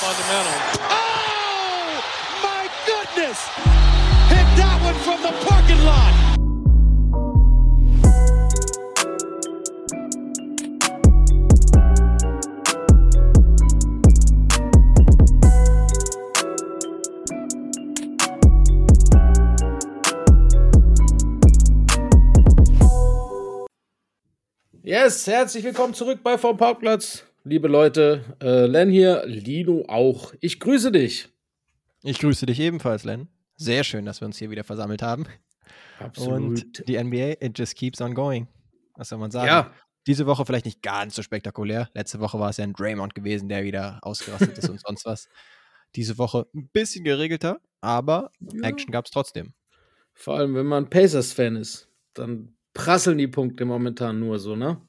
fundamental. Oh, my goodness! Hit that one from the parking lot. Yes, herzlich willkommen zurück bei Vom Parkplatz. Liebe Leute, äh, Len hier, Lino auch. Ich grüße dich. Ich grüße dich ebenfalls, Len. Sehr schön, dass wir uns hier wieder versammelt haben. Absolut. Und die NBA, it just keeps on going. Was soll man sagen? Ja. Diese Woche vielleicht nicht ganz so spektakulär. Letzte Woche war es ja ein Draymond gewesen, der wieder ausgerastet ist und sonst was. Diese Woche ein bisschen geregelter, aber Ja. Action gab es trotzdem. Vor allem, wenn man Pacers-Fan ist, dann prasseln die Punkte momentan nur so, ne?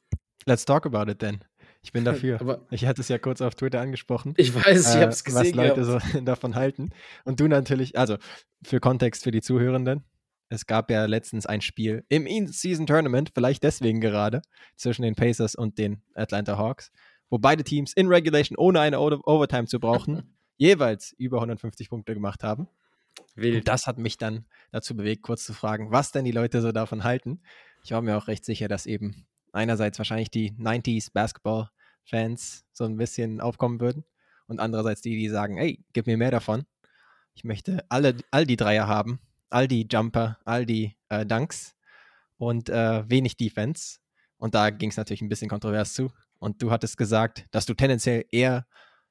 Let's talk about it then. Ich bin dafür. Aber ich hatte es ja kurz auf Twitter angesprochen. ich weiß, ich äh, hab's gesehen. was Leute gehabt. so davon halten. Und du natürlich, also für Kontext für die Zuhörenden, es gab ja letztens ein Spiel im In-Season-Tournament, vielleicht deswegen gerade, zwischen den Pacers und den Atlanta Hawks, wo beide Teams in Regulation, ohne eine Over- Overtime zu brauchen, jeweils über 150 Punkte gemacht haben. Wild. Und das hat mich dann dazu bewegt, kurz zu fragen, was denn die Leute so davon halten. Ich war mir auch recht sicher, dass eben einerseits wahrscheinlich die 90s Basketball-Fans so ein bisschen aufkommen würden und andererseits die, die sagen, ey, gib mir mehr davon. Ich möchte alle, all die Dreier haben, all die Jumper, all die äh, Dunks und äh, wenig Defense. Und da ging es natürlich ein bisschen kontrovers zu. Und du hattest gesagt, dass du tendenziell eher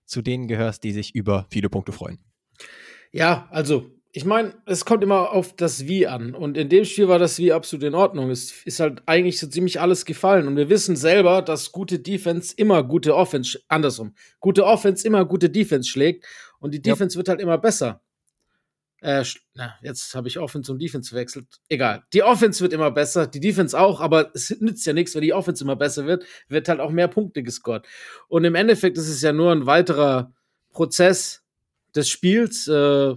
zu denen gehörst, die sich über viele Punkte freuen. Ja, also, ich meine, es kommt immer auf das Wie an. Und in dem Spiel war das Wie absolut in Ordnung. Es ist halt eigentlich so ziemlich alles gefallen. Und wir wissen selber, dass gute Defense immer gute Offense, andersrum, gute Offense immer gute Defense schlägt. Und die Ja. Defense wird halt immer besser. Äh, na, jetzt habe ich Offense und Defense verwechselt. Egal. Die Offense wird immer besser, die Defense auch, aber es nützt ja nichts, wenn die Offense immer besser wird, wird halt auch mehr Punkte gescored. Und im Endeffekt ist es ja nur ein weiterer Prozess des Spiels. Äh,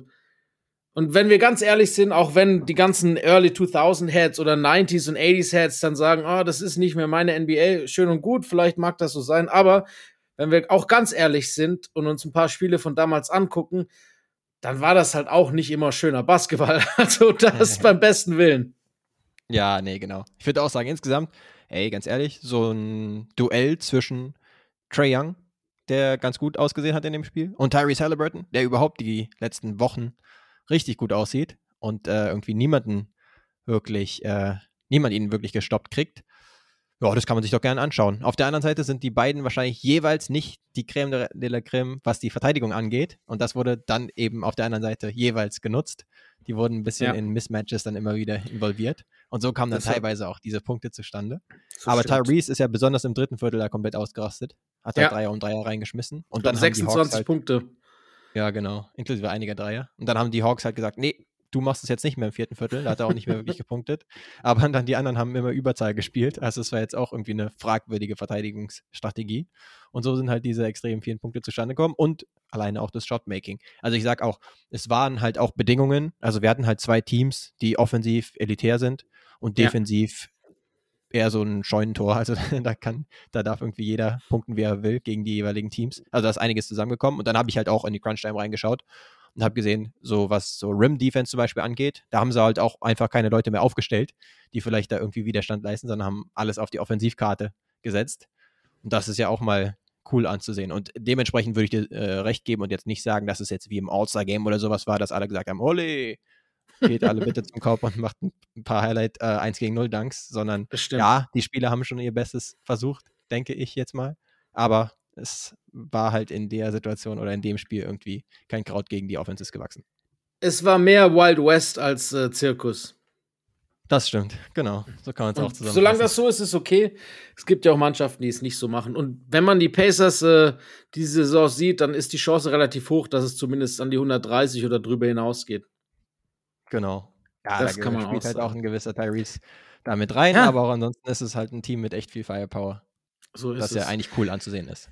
und wenn wir ganz ehrlich sind, auch wenn die ganzen Early 2000 Heads oder 90s und 80s Heads dann sagen, ah, das ist nicht mehr meine NBA, schön und gut, vielleicht mag das so sein, aber wenn wir auch ganz ehrlich sind und uns ein paar Spiele von damals angucken, dann war das halt auch nicht immer schöner Basketball. Also das beim besten Willen. Ja, nee, genau. Ich würde auch sagen, insgesamt, ey, ganz ehrlich, so ein Duell zwischen Trey Young, der ganz gut ausgesehen hat in dem Spiel, und Tyrese Halliburton, der überhaupt die letzten Wochen richtig gut aussieht und äh, irgendwie niemanden wirklich, äh, niemand ihn wirklich gestoppt kriegt. Ja, das kann man sich doch gerne anschauen. Auf der anderen Seite sind die beiden wahrscheinlich jeweils nicht die Creme de de la Creme, was die Verteidigung angeht. Und das wurde dann eben auf der anderen Seite jeweils genutzt. Die wurden ein bisschen Ja. in Mismatches dann immer wieder involviert. Und so kamen dann Das teilweise auch diese Punkte zustande. Aber stimmt. Tyrese ist ja besonders im dritten Viertel da komplett ausgerastet. Hat da Ja. Dreier um Dreier reingeschmissen. Und Und dann haben die 26 Hawks halt, Punkte. Ja, genau. Inklusive einiger Dreier. Und dann haben die Hawks halt gesagt, nee, du machst es jetzt nicht mehr im vierten Viertel. Da hat er auch nicht mehr wirklich gepunktet. Aber dann die anderen haben immer Überzahl gespielt. Also es war jetzt auch irgendwie eine fragwürdige Verteidigungsstrategie. Und so sind halt diese extremen vielen Punkte zustande gekommen. Und alleine auch das Shotmaking. Also ich sag auch, es waren halt auch Bedingungen. Also wir hatten halt zwei Teams, die offensiv elitär sind und defensiv eher so ein Scheunentor. Also da kann, da darf irgendwie jeder punkten, wie er will, gegen die jeweiligen Teams. Also da ist einiges zusammengekommen. Und dann habe ich halt auch in die Crunch-Time reingeschaut und habe gesehen, so was so Rim-Defense zum Beispiel angeht, da haben sie halt auch einfach keine Leute mehr aufgestellt, die vielleicht da irgendwie Widerstand leisten, sondern haben alles auf die Offensivkarte gesetzt. Und das ist ja auch mal cool anzusehen. Und dementsprechend würde ich dir äh, recht geben und jetzt nicht sagen, dass es jetzt wie im All-Star-Game oder sowas war, dass alle gesagt haben, ole, geht alle bitte zum Korb und macht ein paar Highlight äh, 1 gegen 0 Dunks, sondern ja, die Spieler haben schon ihr Bestes versucht, denke ich jetzt mal. Aber es war halt in der Situation oder in dem Spiel irgendwie kein Kraut gegen die Offenses gewachsen. Es war mehr Wild West als äh, Zirkus. Das stimmt, genau. So kann man es auch zusammenfassen. solange das so ist, ist okay. Es gibt ja auch Mannschaften, die es nicht so machen. Und wenn man die Pacers äh, diese Saison sieht, dann ist die Chance relativ hoch, dass es zumindest an die 130 oder drüber hinausgeht. Genau. Ja, Das da kann man spielt auch halt sagen. auch ein gewisser Tyrese damit rein, Ja. aber auch ansonsten ist es halt ein Team mit echt viel Firepower, So ist das ja eigentlich cool anzusehen ist.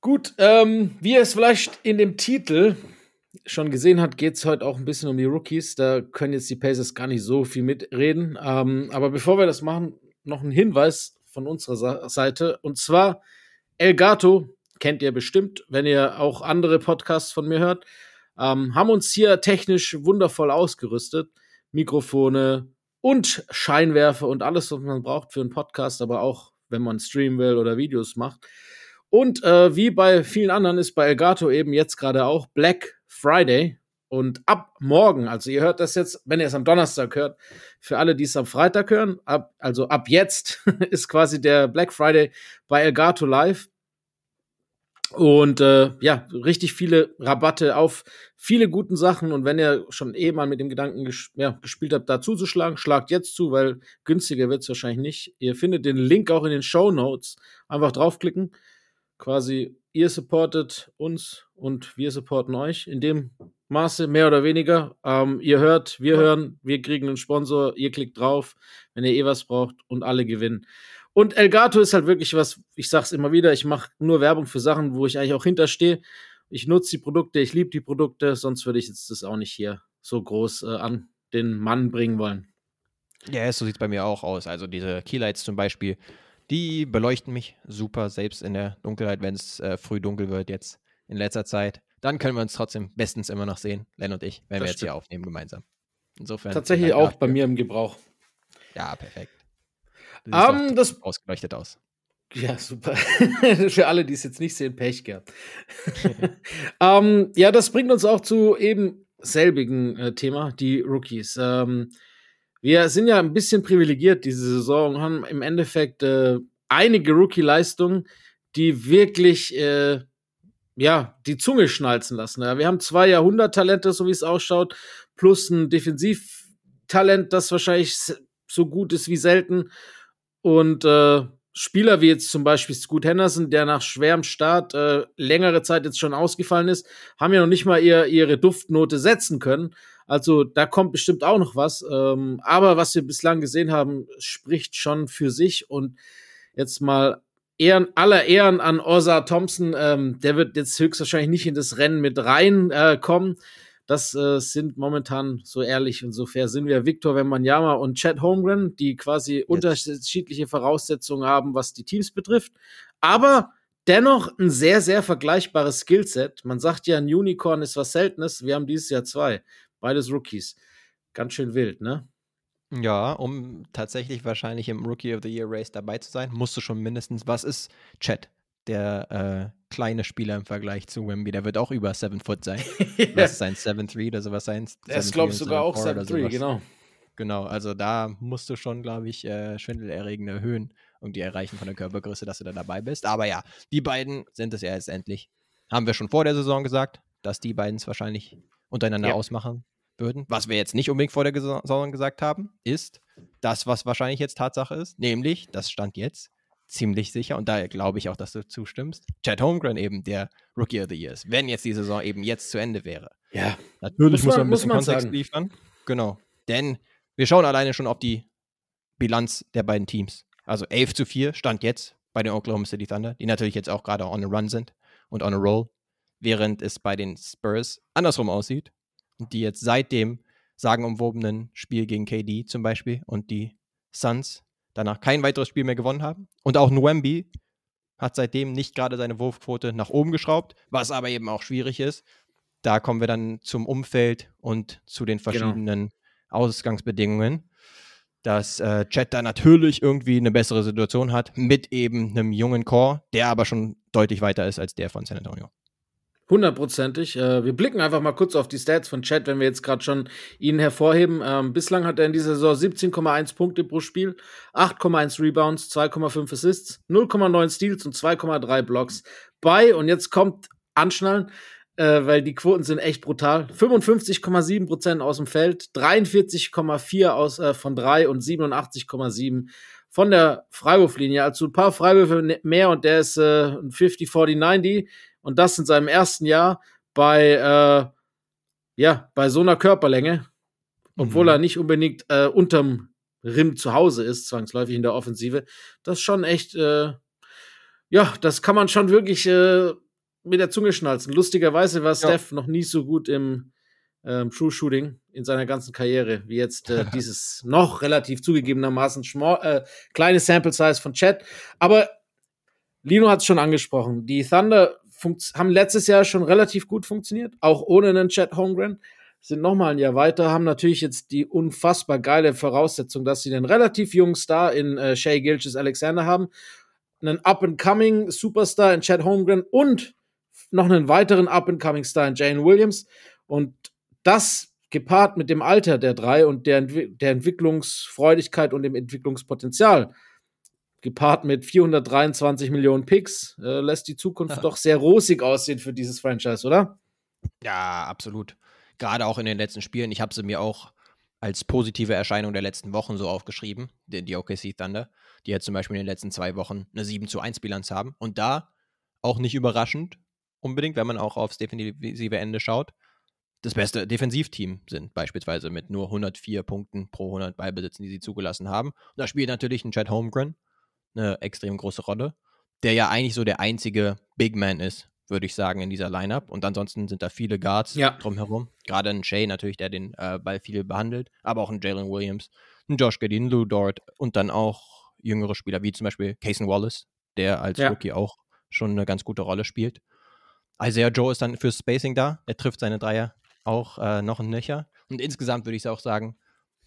Gut, ähm, wie ihr es vielleicht in dem Titel schon gesehen habt, geht es heute auch ein bisschen um die Rookies. Da können jetzt die Pacers gar nicht so viel mitreden. Ähm, aber bevor wir das machen, noch ein Hinweis von unserer Seite. Und zwar, El Gato kennt ihr bestimmt, wenn ihr auch andere Podcasts von mir hört. Ähm, haben uns hier technisch wundervoll ausgerüstet. Mikrofone und Scheinwerfer und alles, was man braucht für einen Podcast, aber auch wenn man streamen will oder Videos macht. Und äh, wie bei vielen anderen ist bei Elgato eben jetzt gerade auch Black Friday. Und ab morgen, also ihr hört das jetzt, wenn ihr es am Donnerstag hört, für alle, die es am Freitag hören, ab, also ab jetzt ist quasi der Black Friday bei Elgato live. Und äh, ja, richtig viele Rabatte auf viele guten Sachen. Und wenn ihr schon eh mal mit dem Gedanken ges ja, gespielt habt, da zuzuschlagen, schlagt jetzt zu, weil günstiger wird es wahrscheinlich nicht. Ihr findet den Link auch in den Show Notes. Einfach draufklicken. Quasi, ihr supportet uns und wir supporten euch. In dem Maße, mehr oder weniger. Ähm, ihr hört, wir hören, wir kriegen einen Sponsor, ihr klickt drauf, wenn ihr eh was braucht und alle gewinnen. Und Elgato ist halt wirklich was, ich sag's immer wieder, ich mache nur Werbung für Sachen, wo ich eigentlich auch hinterstehe. Ich nutze die Produkte, ich liebe die Produkte, sonst würde ich jetzt das auch nicht hier so groß äh, an den Mann bringen wollen. Ja, so sieht es bei mir auch aus. Also diese Keylights zum Beispiel, die beleuchten mich super, selbst in der Dunkelheit, wenn es äh, früh dunkel wird jetzt in letzter Zeit. Dann können wir uns trotzdem bestens immer noch sehen, Len und ich, wenn das wir jetzt stimmt. hier aufnehmen gemeinsam. Insofern. Tatsächlich auch bei mir im Gebrauch. Ja, perfekt. Du um, das ausgeleuchtet aus. Ja, super. Für alle, die es jetzt nicht sehen, Pech gehabt. um, ja, das bringt uns auch zu eben selbigen äh, Thema, die Rookies. Ähm, wir sind ja ein bisschen privilegiert diese Saison und haben im Endeffekt äh, einige Rookie-Leistungen, die wirklich äh, ja, die Zunge schnalzen lassen. Ja, wir haben zwei Jahrhunderttalente, so wie es ausschaut, plus ein Defensivtalent, das wahrscheinlich so gut ist wie selten. Und äh, Spieler wie jetzt zum Beispiel Scoot Henderson, der nach schwerem Start äh, längere Zeit jetzt schon ausgefallen ist, haben ja noch nicht mal ihr, ihre Duftnote setzen können. Also da kommt bestimmt auch noch was. Ähm, aber was wir bislang gesehen haben, spricht schon für sich. Und jetzt mal Ehren, aller Ehren an Osa Thompson. Ähm, der wird jetzt höchstwahrscheinlich nicht in das Rennen mit reinkommen. Äh, das äh, sind momentan, so ehrlich und so fair sind wir, Victor Wembanyama und Chad Holmgren, die quasi yes. unterschiedliche Voraussetzungen haben, was die Teams betrifft. Aber dennoch ein sehr, sehr vergleichbares Skillset. Man sagt ja, ein Unicorn ist was Seltenes. Wir haben dieses Jahr zwei. Beides Rookies. Ganz schön wild, ne? Ja, um tatsächlich wahrscheinlich im Rookie of the Year Race dabei zu sein, musst du schon mindestens, was ist Chad? Der äh, kleine Spieler im Vergleich zu Wimby. Der wird auch über 7 Foot sein. ja. Das ist sein 7-3 oder sowas sein. Der ist, glaube ich, sogar auch 7-3, genau. Genau, also da musst du schon, glaube ich, äh, schwindelerregende Höhen irgendwie erreichen von der Körpergröße, dass du da dabei bist. Aber ja, die beiden sind es ja letztendlich. Haben wir schon vor der Saison gesagt, dass die beiden es wahrscheinlich untereinander ja. ausmachen würden. Was wir jetzt nicht unbedingt vor der Saison gesagt haben, ist das, was wahrscheinlich jetzt Tatsache ist, nämlich, das stand jetzt, ziemlich sicher, und da glaube ich auch, dass du zustimmst, Chad Holmgren eben der Rookie of the Year ist, wenn jetzt die Saison eben jetzt zu Ende wäre. Ja. Natürlich muss man, muss man ein bisschen Kontext sagen. liefern. Genau. Denn wir schauen alleine schon auf die Bilanz der beiden Teams. Also 11 zu 4 stand jetzt bei den Oklahoma City Thunder, die natürlich jetzt auch gerade on a run sind und on a roll, während es bei den Spurs andersrum aussieht und die jetzt seit dem sagenumwobenen Spiel gegen KD zum Beispiel und die Suns danach kein weiteres Spiel mehr gewonnen haben. Und auch Nwembi hat seitdem nicht gerade seine Wurfquote nach oben geschraubt, was aber eben auch schwierig ist. Da kommen wir dann zum Umfeld und zu den genau. verschiedenen genau. Ausgangsbedingungen, dass äh, Chat da natürlich irgendwie eine bessere Situation hat mit eben einem jungen Core, der aber schon deutlich weiter ist als der von San Antonio. Hundertprozentig. Äh, wir blicken einfach mal kurz auf die Stats von Chad, wenn wir jetzt gerade schon ihn hervorheben. Ähm, bislang hat er in dieser Saison 17,1 Punkte pro Spiel, 8,1 Rebounds, 2,5 Assists, 0,9 Steals und 2,3 Blocks bei, und jetzt kommt Anschnallen, äh, weil die Quoten sind echt brutal. 55,7% aus dem Feld, 43,4 aus äh, von 3 und 87,7 von der Freiwurflinie. Also ein paar Freiwürfe mehr und der ist äh, ein 50-40-90 und das in seinem ersten Jahr bei, äh, ja, bei so einer Körperlänge, obwohl mhm. er nicht unbedingt äh, unterm Rim zu Hause ist, zwangsläufig in der Offensive. Das ist schon echt, äh, ja, das kann man schon wirklich äh, mit der Zunge schnalzen. Lustigerweise war Steph noch nie so gut im ähm, True Shooting in seiner ganzen Karriere, wie jetzt äh, dieses noch relativ zugegebenermaßen äh, kleine Sample Size von Chad. Aber Lino hat es schon angesprochen. Die Thunder haben letztes Jahr schon relativ gut funktioniert, auch ohne einen Chat Holmgren. Sind nochmal ein Jahr weiter, haben natürlich jetzt die unfassbar geile Voraussetzung, dass sie einen relativ jungen Star in äh, Shea Gilches Alexander haben, einen Up-and-Coming Superstar in Chad Holmgren und noch einen weiteren Up-and-Coming Star in Jane Williams. Und das gepaart mit dem Alter der drei und der, der Entwicklungsfreudigkeit und dem Entwicklungspotenzial, gepaart mit 423 Millionen Picks, äh, lässt die Zukunft ja. doch sehr rosig aussehen für dieses Franchise, oder? Ja, absolut. Gerade auch in den letzten Spielen. Ich habe sie mir auch als positive Erscheinung der letzten Wochen so aufgeschrieben, die, die OKC Thunder, die jetzt zum Beispiel in den letzten zwei Wochen eine 7 zu 1 Bilanz haben. Und da auch nicht überraschend unbedingt, wenn man auch aufs defensive Ende schaut, das beste Defensivteam sind, beispielsweise mit nur 104 Punkten pro 100 Ballbesitzen, die sie zugelassen haben. Und da spielt natürlich ein Chad Holmgren eine extrem große Rolle, der ja eigentlich so der einzige Big Man ist, würde ich sagen, in dieser Lineup. Und ansonsten sind da viele Guards ja. drumherum. Gerade ein Shay natürlich, der den äh, Ball viel behandelt, aber auch ein Jalen Williams, ein Josh Gideon, Lou Dort und dann auch jüngere Spieler wie zum Beispiel Cason Wallace, der als ja. Rookie auch schon eine ganz gute Rolle spielt. Isaiah Joe ist dann fürs Spacing da. Er trifft seine Dreier auch äh, noch ein Nöcher. Und insgesamt würde ich auch sagen,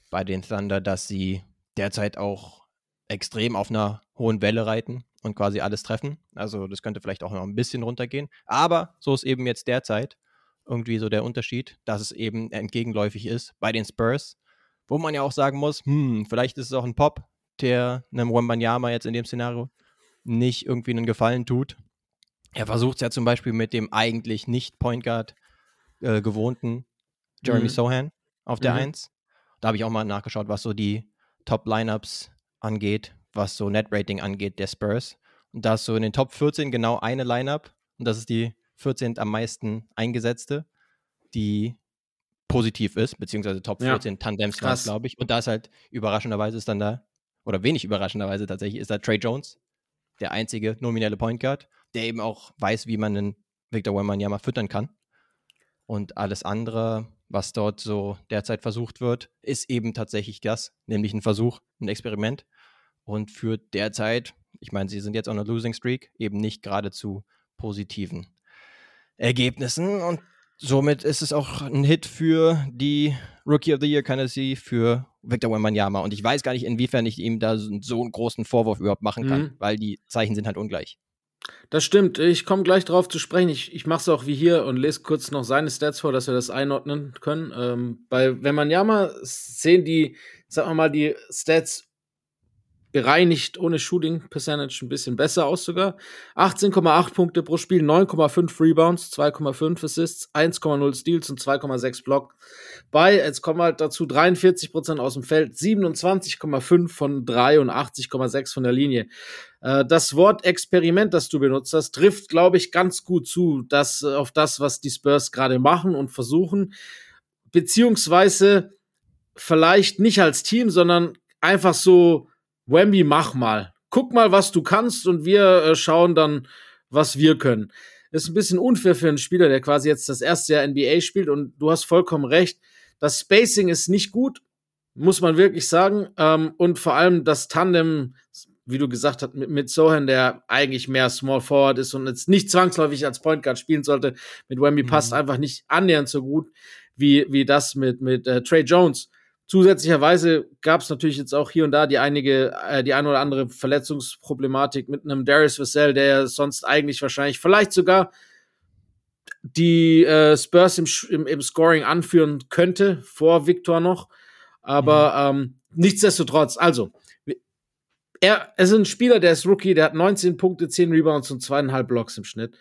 bei den Thunder, dass sie derzeit auch extrem auf einer hohen Welle reiten und quasi alles treffen. Also das könnte vielleicht auch noch ein bisschen runtergehen. Aber so ist eben jetzt derzeit irgendwie so der Unterschied, dass es eben entgegenläufig ist bei den Spurs, wo man ja auch sagen muss, hm, vielleicht ist es auch ein Pop, der einem Wembanyama jetzt in dem Szenario nicht irgendwie einen Gefallen tut. Er versucht es ja zum Beispiel mit dem eigentlich nicht Point Guard äh, gewohnten Jeremy mhm. Sohan auf der mhm. 1. Da habe ich auch mal nachgeschaut, was so die Top-Lineups angeht, was so Net-Rating angeht der Spurs. Und da ist so in den Top 14 genau eine Lineup und das ist die 14 am meisten eingesetzte, die positiv ist, beziehungsweise Top 14 ja. Tandems, glaube ich. Und da ist halt überraschenderweise ist dann da, oder wenig überraschenderweise tatsächlich, ist da Trey Jones, der einzige nominelle Point Guard, der eben auch weiß, wie man einen Victor Wembanyama füttern kann. Und alles andere, was dort so derzeit versucht wird, ist eben tatsächlich das, nämlich ein Versuch, ein Experiment. Und führt derzeit, ich meine, sie sind jetzt on a losing streak, eben nicht gerade zu positiven Ergebnissen. Und somit ist es auch ein Hit für die Rookie of the Year Candidacy für Victor Wembanyama. Und ich weiß gar nicht, inwiefern ich ihm da so einen großen Vorwurf überhaupt machen kann, mhm. weil die Zeichen sind halt ungleich. Das stimmt. Ich komme gleich drauf zu sprechen. Ich, ich mache es auch wie hier und lese kurz noch seine Stats vor, dass wir das einordnen können. Ähm, bei, wenn man ja mal sehen die, sagen wir mal, die Stats bereinigt ohne Shooting Percentage ein bisschen besser aus sogar. 18,8 Punkte pro Spiel, 9,5 Rebounds, 2,5 Assists, 1,0 Steals und 2,6 Block. Bei, jetzt kommen halt dazu, 43% aus dem Feld, 27,5 von 3 und 80,6 von der Linie. Äh, das Wort Experiment, das du benutzt hast, trifft, glaube ich, ganz gut zu, das, auf das, was die Spurs gerade machen und versuchen. Beziehungsweise vielleicht nicht als Team, sondern einfach so, Wemby, mach mal. Guck mal, was du kannst und wir äh, schauen dann, was wir können. Ist ein bisschen unfair für einen Spieler, der quasi jetzt das erste Jahr NBA spielt und du hast vollkommen recht. Das Spacing ist nicht gut, muss man wirklich sagen. Ähm, und vor allem das Tandem, wie du gesagt hast, mit, mit Sohan, der eigentlich mehr Small Forward ist und jetzt nicht zwangsläufig als Point Guard spielen sollte, mit Wemby mhm. passt einfach nicht annähernd so gut wie, wie das mit, mit äh, Trey Jones. Zusätzlicherweise gab es natürlich jetzt auch hier und da die einige, äh, die eine oder andere Verletzungsproblematik mit einem Darius Vassell, der sonst eigentlich wahrscheinlich vielleicht sogar die äh, Spurs im, im, im, Scoring anführen könnte, vor Victor noch. Aber mhm. ähm, nichtsdestotrotz, also, er, er ist ein Spieler, der ist Rookie, der hat 19 Punkte, 10 Rebounds und zweieinhalb Blocks im Schnitt.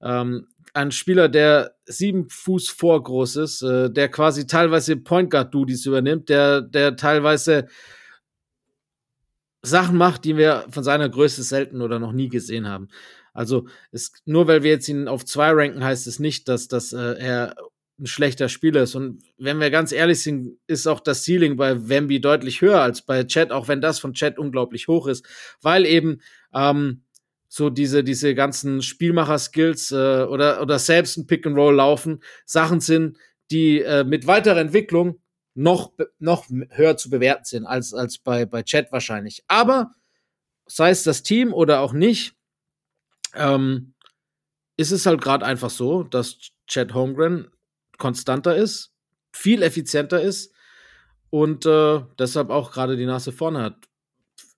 Ähm, ein Spieler, der sieben Fuß vor groß ist, äh, der quasi teilweise Point Guard Duties übernimmt, der, der teilweise Sachen macht, die wir von seiner Größe selten oder noch nie gesehen haben. Also es, nur weil wir jetzt ihn auf zwei ranken, heißt es nicht, dass, dass äh, er ein schlechter Spieler ist. Und wenn wir ganz ehrlich sind, ist auch das Ceiling bei Wemby deutlich höher als bei Chat, auch wenn das von Chat unglaublich hoch ist, weil eben ähm, so diese, diese ganzen Spielmacher-Skills äh, oder, oder selbst ein Pick and Roll laufen, Sachen sind, die äh, mit weiterer Entwicklung noch, noch höher zu bewerten sind als, als bei, bei Chat wahrscheinlich. Aber sei es das Team oder auch nicht, ähm, ist es halt gerade einfach so, dass Chad Holmgren konstanter ist, viel effizienter ist und äh, deshalb auch gerade die Nase vorne hat.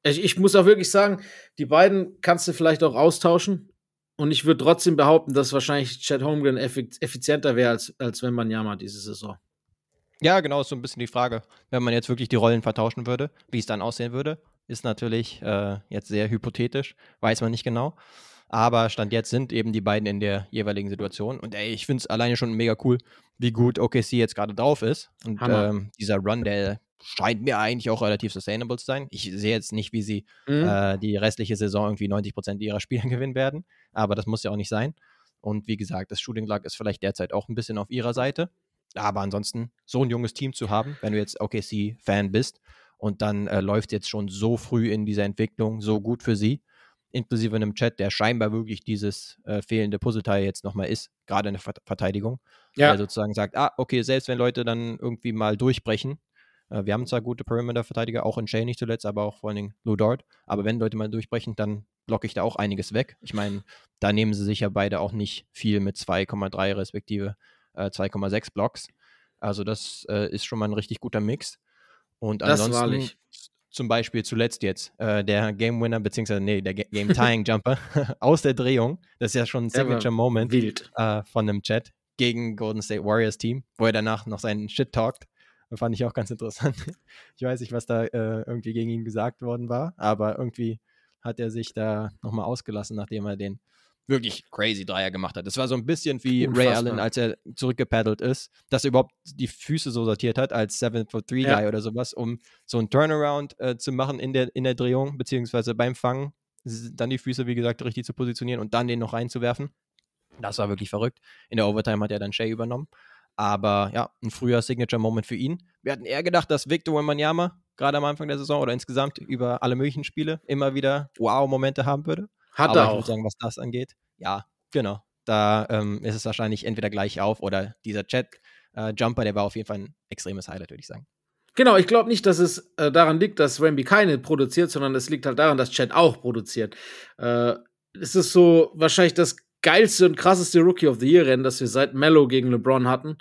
Ich, ich, muss auch wirklich sagen, die beiden kannst du vielleicht auch austauschen. Und ich würde trotzdem behaupten, dass wahrscheinlich Chad Holmgren effizienter wäre, als, als wenn man Yama diese Saison. Ja, genau, ist so ein bisschen die Frage. Wenn man jetzt wirklich die Rollen vertauschen würde, wie es dann aussehen würde, ist natürlich äh, jetzt sehr hypothetisch, weiß man nicht genau. Aber Stand jetzt sind eben die beiden in der jeweiligen Situation. Und ey, ich finde es alleine schon mega cool, wie gut OKC jetzt gerade drauf ist. Und ähm, dieser Run, der scheint mir eigentlich auch relativ sustainable zu sein. Ich sehe jetzt nicht, wie sie mhm. äh, die restliche Saison irgendwie 90 Prozent ihrer Spiele gewinnen werden. Aber das muss ja auch nicht sein. Und wie gesagt, das Shooting Luck ist vielleicht derzeit auch ein bisschen auf ihrer Seite. Aber ansonsten, so ein junges Team zu haben, wenn du jetzt OKC-Fan bist und dann äh, läuft jetzt schon so früh in dieser Entwicklung so gut für sie, inklusive einem Chat, der scheinbar wirklich dieses äh, fehlende Puzzleteil jetzt nochmal ist, gerade in der Ver Verteidigung. Ja. Der sozusagen sagt, ah, okay, selbst wenn Leute dann irgendwie mal durchbrechen, wir haben zwar gute Perimeter-Verteidiger, auch in Shay nicht zuletzt, aber auch vor allen Dingen Lou Dort, aber wenn Leute mal durchbrechen, dann blocke ich da auch einiges weg. Ich meine, da nehmen sie sich ja beide auch nicht viel mit 2,3 respektive äh, 2,6 Blocks. Also das äh, ist schon mal ein richtig guter Mix. Und ansonsten zum Beispiel zuletzt jetzt äh, der Game Winner, beziehungsweise nee, der Game Tying Jumper aus der Drehung. Das ist ja schon ein Signature Moment äh, von einem Chat gegen Golden State Warriors Team, wo er danach noch seinen Shit talkt. Fand ich auch ganz interessant. Ich weiß nicht, was da äh, irgendwie gegen ihn gesagt worden war, aber irgendwie hat er sich da nochmal ausgelassen, nachdem er den wirklich crazy Dreier gemacht hat. Das war so ein bisschen wie Unfassbar. Ray Allen, als er zurückgepaddelt ist, dass er überhaupt die Füße so sortiert hat als 7 for 3 ja. Guy oder sowas, um so ein Turnaround äh, zu machen in der, in der Drehung, beziehungsweise beim Fangen, dann die Füße, wie gesagt, richtig zu positionieren und dann den noch reinzuwerfen. Das war wirklich verrückt. In der Overtime hat er dann Shay übernommen. Aber ja, ein früher Signature-Moment für ihn. Wir hatten eher gedacht, dass Victor Wembanyama gerade am Anfang der Saison oder insgesamt über alle möglichen Spiele immer wieder Wow-Momente haben würde. Hat Aber er auch. Ich würde sagen, was das angeht, ja, genau. Da ähm, ist es wahrscheinlich entweder gleich auf oder dieser Chat-Jumper, äh, der war auf jeden Fall ein extremes Highlight, würde ich sagen. Genau, ich glaube nicht, dass es äh, daran liegt, dass Ramby keine produziert, sondern es liegt halt daran, dass Chat auch produziert. Äh, es ist so wahrscheinlich das geilste und krasseste Rookie of the Year Rennen, das wir seit Mello gegen LeBron hatten.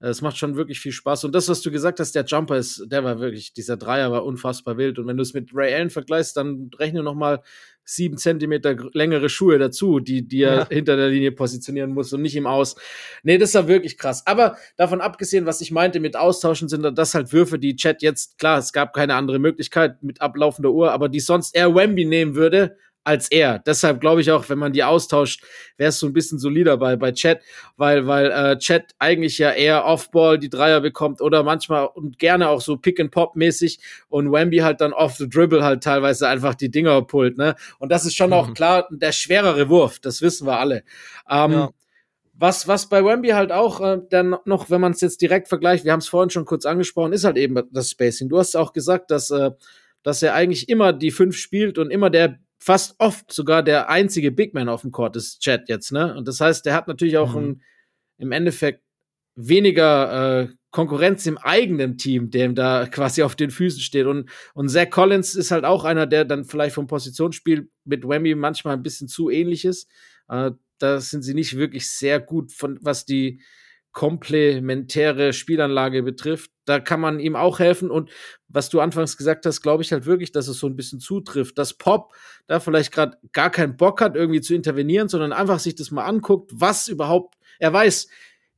Äh, es macht schon wirklich viel Spaß. Und das, was du gesagt hast, der Jumper ist, der war wirklich, dieser Dreier war unfassbar wild. Und wenn du es mit Ray Allen vergleichst, dann rechne noch mal sieben Zentimeter längere Schuhe dazu, die, die er ja. hinter der Linie positionieren muss und nicht im Aus. Nee, das war wirklich krass. Aber davon abgesehen, was ich meinte mit Austauschen, sind das halt Würfe, die Chat jetzt, klar, es gab keine andere Möglichkeit mit ablaufender Uhr, aber die sonst eher Wemby nehmen würde, als er. Deshalb glaube ich auch, wenn man die austauscht, wäre es so ein bisschen solider bei, bei Chat, weil, weil äh, Chat eigentlich ja eher Offball die Dreier bekommt oder manchmal und gerne auch so Pick-and-Pop-mäßig und Wemby halt dann off the dribble halt teilweise einfach die Dinger pullt, ne? Und das ist schon mhm. auch klar der schwerere Wurf, das wissen wir alle. Ähm, ja. Was, was bei Wemby halt auch äh, dann noch, wenn man es jetzt direkt vergleicht, wir haben es vorhin schon kurz angesprochen, ist halt eben das Spacing. Du hast auch gesagt, dass, äh, dass er eigentlich immer die fünf spielt und immer der fast oft sogar der einzige Big Man auf dem Court ist Chat jetzt, ne? Und das heißt, der hat natürlich auch mhm. ein, im Endeffekt weniger äh, Konkurrenz im eigenen Team, dem da quasi auf den Füßen steht. Und, und Zach Collins ist halt auch einer, der dann vielleicht vom Positionsspiel mit Wemmy manchmal ein bisschen zu ähnlich ist. Äh, da sind sie nicht wirklich sehr gut, von was die komplementäre Spielanlage betrifft. Da kann man ihm auch helfen. Und was du anfangs gesagt hast, glaube ich halt wirklich, dass es so ein bisschen zutrifft, dass Pop da vielleicht gerade gar keinen Bock hat, irgendwie zu intervenieren, sondern einfach sich das mal anguckt, was überhaupt, er weiß,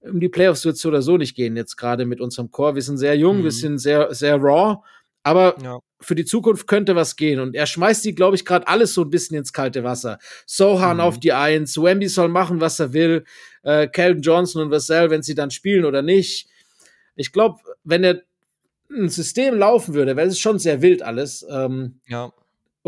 um die Playoffs wird es so oder so nicht gehen, jetzt gerade mit unserem Chor. Wir sind sehr jung, mhm. wir sind sehr, sehr raw, aber ja. für die Zukunft könnte was gehen. Und er schmeißt die, glaube ich, gerade alles so ein bisschen ins kalte Wasser. Sohan mhm. auf die Eins, Wemby soll machen, was er will, äh, Calvin Johnson und Vassell, wenn sie dann spielen oder nicht. Ich glaube, wenn er ein System laufen würde, wäre es schon sehr wild alles. Ähm, ja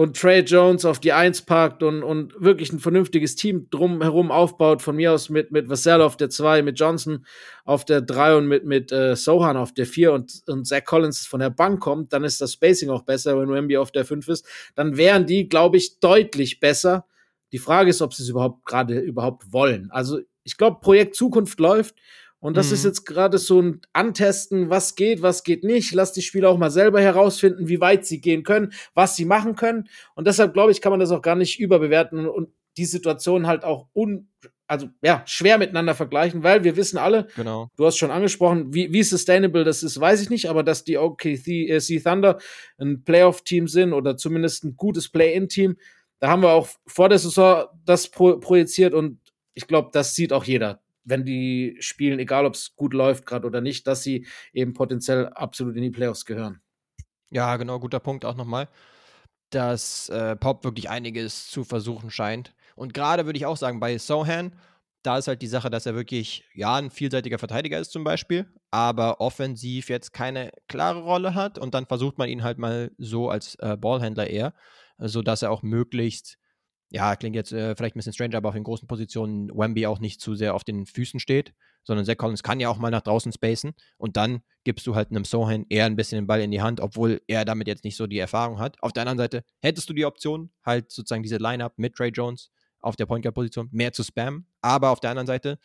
und Trey Jones auf die Eins packt und, und wirklich ein vernünftiges Team drumherum aufbaut, von mir aus mit, mit Vassell auf der zwei, mit Johnson auf der drei und mit, mit äh, Sohan auf der vier und, und Zach Collins von der Bank kommt, dann ist das Spacing auch besser, wenn Wemby auf der fünf ist, dann wären die, glaube ich, deutlich besser. Die Frage ist, ob sie es überhaupt gerade überhaupt wollen. Also ich glaube, Projekt Zukunft läuft und das mhm. ist jetzt gerade so ein Antesten, was geht, was geht nicht. Lass die Spieler auch mal selber herausfinden, wie weit sie gehen können, was sie machen können. Und deshalb glaube ich, kann man das auch gar nicht überbewerten. Und die Situation halt auch un, also ja, schwer miteinander vergleichen, weil wir wissen alle, Genau. du hast schon angesprochen, wie, wie sustainable das ist, weiß ich nicht, aber dass die OKC äh, Thunder ein Playoff-Team sind oder zumindest ein gutes Play-In-Team, da haben wir auch vor der Saison das pro projiziert und ich glaube, das sieht auch jeder, wenn die spielen, egal ob es gut läuft gerade oder nicht, dass sie eben potenziell absolut in die Playoffs gehören. Ja, genau, guter Punkt auch nochmal, dass äh, Pop wirklich einiges zu versuchen scheint. Und gerade würde ich auch sagen, bei Sohan, da ist halt die Sache, dass er wirklich, ja, ein vielseitiger Verteidiger ist zum Beispiel, aber offensiv jetzt keine klare Rolle hat und dann versucht man ihn halt mal so als äh, Ballhändler eher, sodass er auch möglichst, ja, klingt jetzt äh, vielleicht ein bisschen strange, aber auf den großen Positionen Wemby auch nicht zu sehr auf den Füßen steht, sondern Zach Collins kann ja auch mal nach draußen spacen und dann gibst du halt einem Sohan eher ein bisschen den Ball in die Hand, obwohl er damit jetzt nicht so die Erfahrung hat. Auf der anderen Seite hättest du die Option, halt sozusagen diese Lineup mit Trey Jones auf der Point Guard Position mehr zu spammen, aber auf der anderen Seite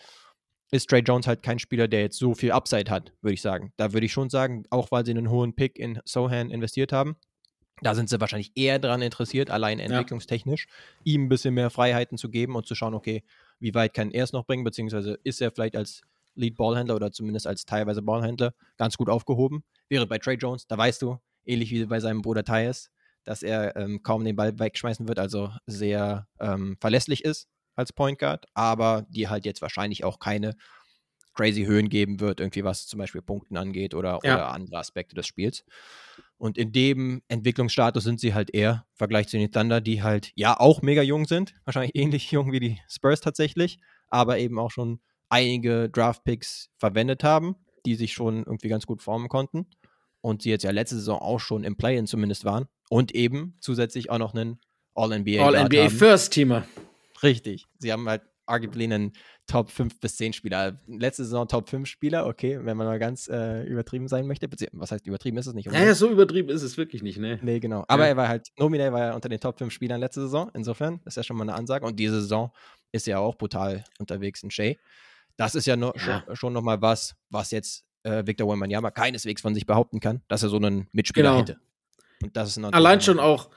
ist Trey Jones halt kein Spieler, der jetzt so viel Upside hat, würde ich sagen. Da würde ich schon sagen, auch weil sie einen hohen Pick in Sohan investiert haben, da sind sie wahrscheinlich eher daran interessiert, allein entwicklungstechnisch, ihm ein bisschen mehr Freiheiten zu geben und zu schauen, okay, wie weit kann er es noch bringen, beziehungsweise ist er vielleicht als Lead-Ballhändler oder zumindest als teilweise Ballhändler ganz gut aufgehoben. Wäre bei Trey Jones, da weißt du, ähnlich wie bei seinem Bruder Tyus, dass er ähm, kaum den Ball wegschmeißen wird, also sehr ähm, verlässlich ist als Point Guard, aber die halt jetzt wahrscheinlich auch keine crazy Höhen geben wird, irgendwie was zum Beispiel Punkten angeht oder, Ja. oder andere Aspekte des Spiels. Und in dem Entwicklungsstatus sind sie halt eher im Vergleich zu den Thunder, die halt ja auch mega jung sind, wahrscheinlich ähnlich jung wie die Spurs tatsächlich, aber eben auch schon einige Draft-Picks verwendet haben, die sich schon irgendwie ganz gut formen konnten. Und sie jetzt ja letzte Saison auch schon im Play-In zumindest waren. Und eben zusätzlich auch noch einen All-NBA All-NBA. First-Teamer. Richtig. Sie haben halt arguably einen Top 5 bis 10 Spieler. Letzte Saison Top 5 Spieler, okay, wenn man mal ganz äh, übertrieben sein möchte. Was heißt übertrieben ist es nicht? Ja, ja, so übertrieben ist es wirklich nicht, ne? Nee, genau. Aber Ja. er war halt, nominell war er unter den Top 5 Spielern letzte Saison. Insofern ist ja schon mal eine Ansage. Und diese Saison ist er auch brutal unterwegs in Shea. Das ist ja, noch, Ja. Schon, schon nochmal was, was jetzt äh, Victor Wembanyama keineswegs von sich behaupten kann, dass er so einen Mitspieler Genau. hätte. Und das ist Allein schon auch,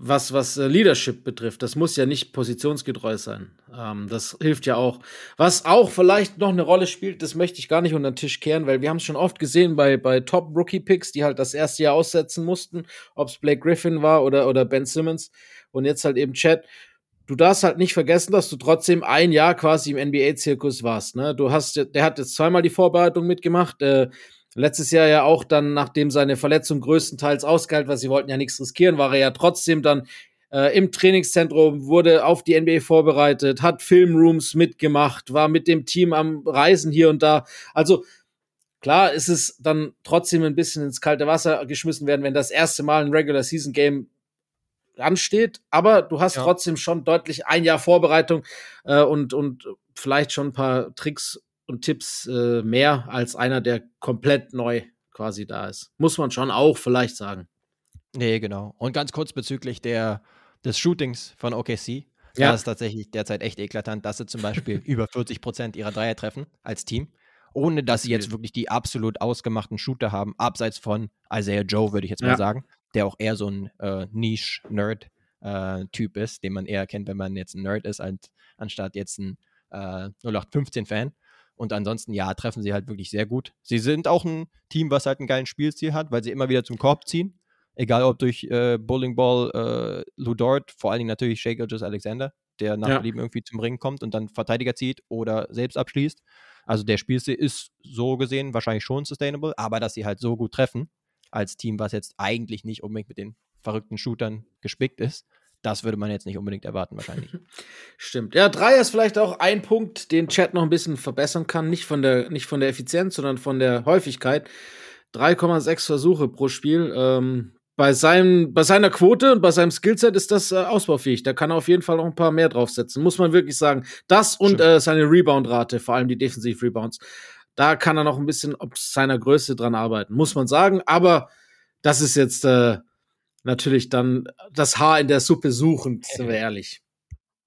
was, was äh, Leadership betrifft, das muss ja nicht positionsgetreu sein. Ähm, das hilft ja auch. Was auch vielleicht noch eine Rolle spielt, das möchte ich gar nicht unter den Tisch kehren, weil wir haben es schon oft gesehen bei, bei Top-Rookie-Picks, die halt das erste Jahr aussetzen mussten, ob es Blake Griffin war oder, oder Ben Simmons und jetzt halt eben Chad. Du darfst halt nicht vergessen, dass du trotzdem ein Jahr quasi im NBA-Zirkus warst. Ne? Du hast, der hat jetzt zweimal die Vorbereitung mitgemacht. Äh, Letztes Jahr ja auch dann, nachdem seine Verletzung größtenteils ausgeheilt war, sie wollten ja nichts riskieren, war er ja trotzdem dann äh, im Trainingszentrum, wurde auf die NBA vorbereitet, hat Filmrooms mitgemacht, war mit dem Team am Reisen hier und da. Also klar ist es dann trotzdem ein bisschen ins kalte Wasser geschmissen werden, wenn das erste Mal ein Regular Season Game ansteht, aber du hast Ja. trotzdem schon deutlich ein Jahr Vorbereitung äh, und, und vielleicht schon ein paar Tricks und Tipps äh, mehr als einer, der komplett neu quasi da ist. Muss man schon auch vielleicht sagen. Nee, genau. Und ganz kurz bezüglich der, des Shootings von OKC. Ja. Da ist tatsächlich derzeit echt eklatant, dass sie zum Beispiel über 40 Prozent ihrer Dreier treffen als Team, ohne dass sie jetzt wirklich die absolut ausgemachten Shooter haben, abseits von Isaiah Joe, würde ich jetzt mal Ja. sagen, der auch eher so ein äh, Niche-Nerd-Typ ist, den man eher kennt, wenn man jetzt ein Nerd ist, als, anstatt jetzt ein äh, 0815-Fan. Und ansonsten, ja, treffen sie halt wirklich sehr gut. Sie sind auch ein Team, was halt einen geilen Spielstil hat, weil sie immer wieder zum Korb ziehen. Egal ob durch äh, Bowling Ball, äh, Lou Dort, vor allen Dingen natürlich Shea Gilgeous Alexander, der nach Ja. Belieben irgendwie zum Ring kommt und dann Verteidiger zieht oder selbst abschließt. Also der Spielstil ist so gesehen wahrscheinlich schon sustainable, aber dass sie halt so gut treffen, als Team, was jetzt eigentlich nicht unbedingt mit den verrückten Shootern gespickt ist, das würde man jetzt nicht unbedingt erwarten wahrscheinlich. Stimmt. Ja, Dreier ist vielleicht auch ein Punkt, den Chat noch ein bisschen verbessern kann. Nicht von der, nicht von der Effizienz, sondern von der Häufigkeit. 3,6 Versuche pro Spiel. Ähm, bei, seinem, bei seiner Quote und bei seinem Skillset ist das äh, ausbaufähig. Da kann er auf jeden Fall noch ein paar mehr draufsetzen. Muss man wirklich sagen. Das und äh, seine Rebound-Rate, vor allem die Defensiv-Rebounds. Da kann er noch ein bisschen ob seiner Größe dran arbeiten, muss man sagen. Aber das ist jetzt äh, natürlich dann das Haar in der Suppe suchend, sind wir ehrlich.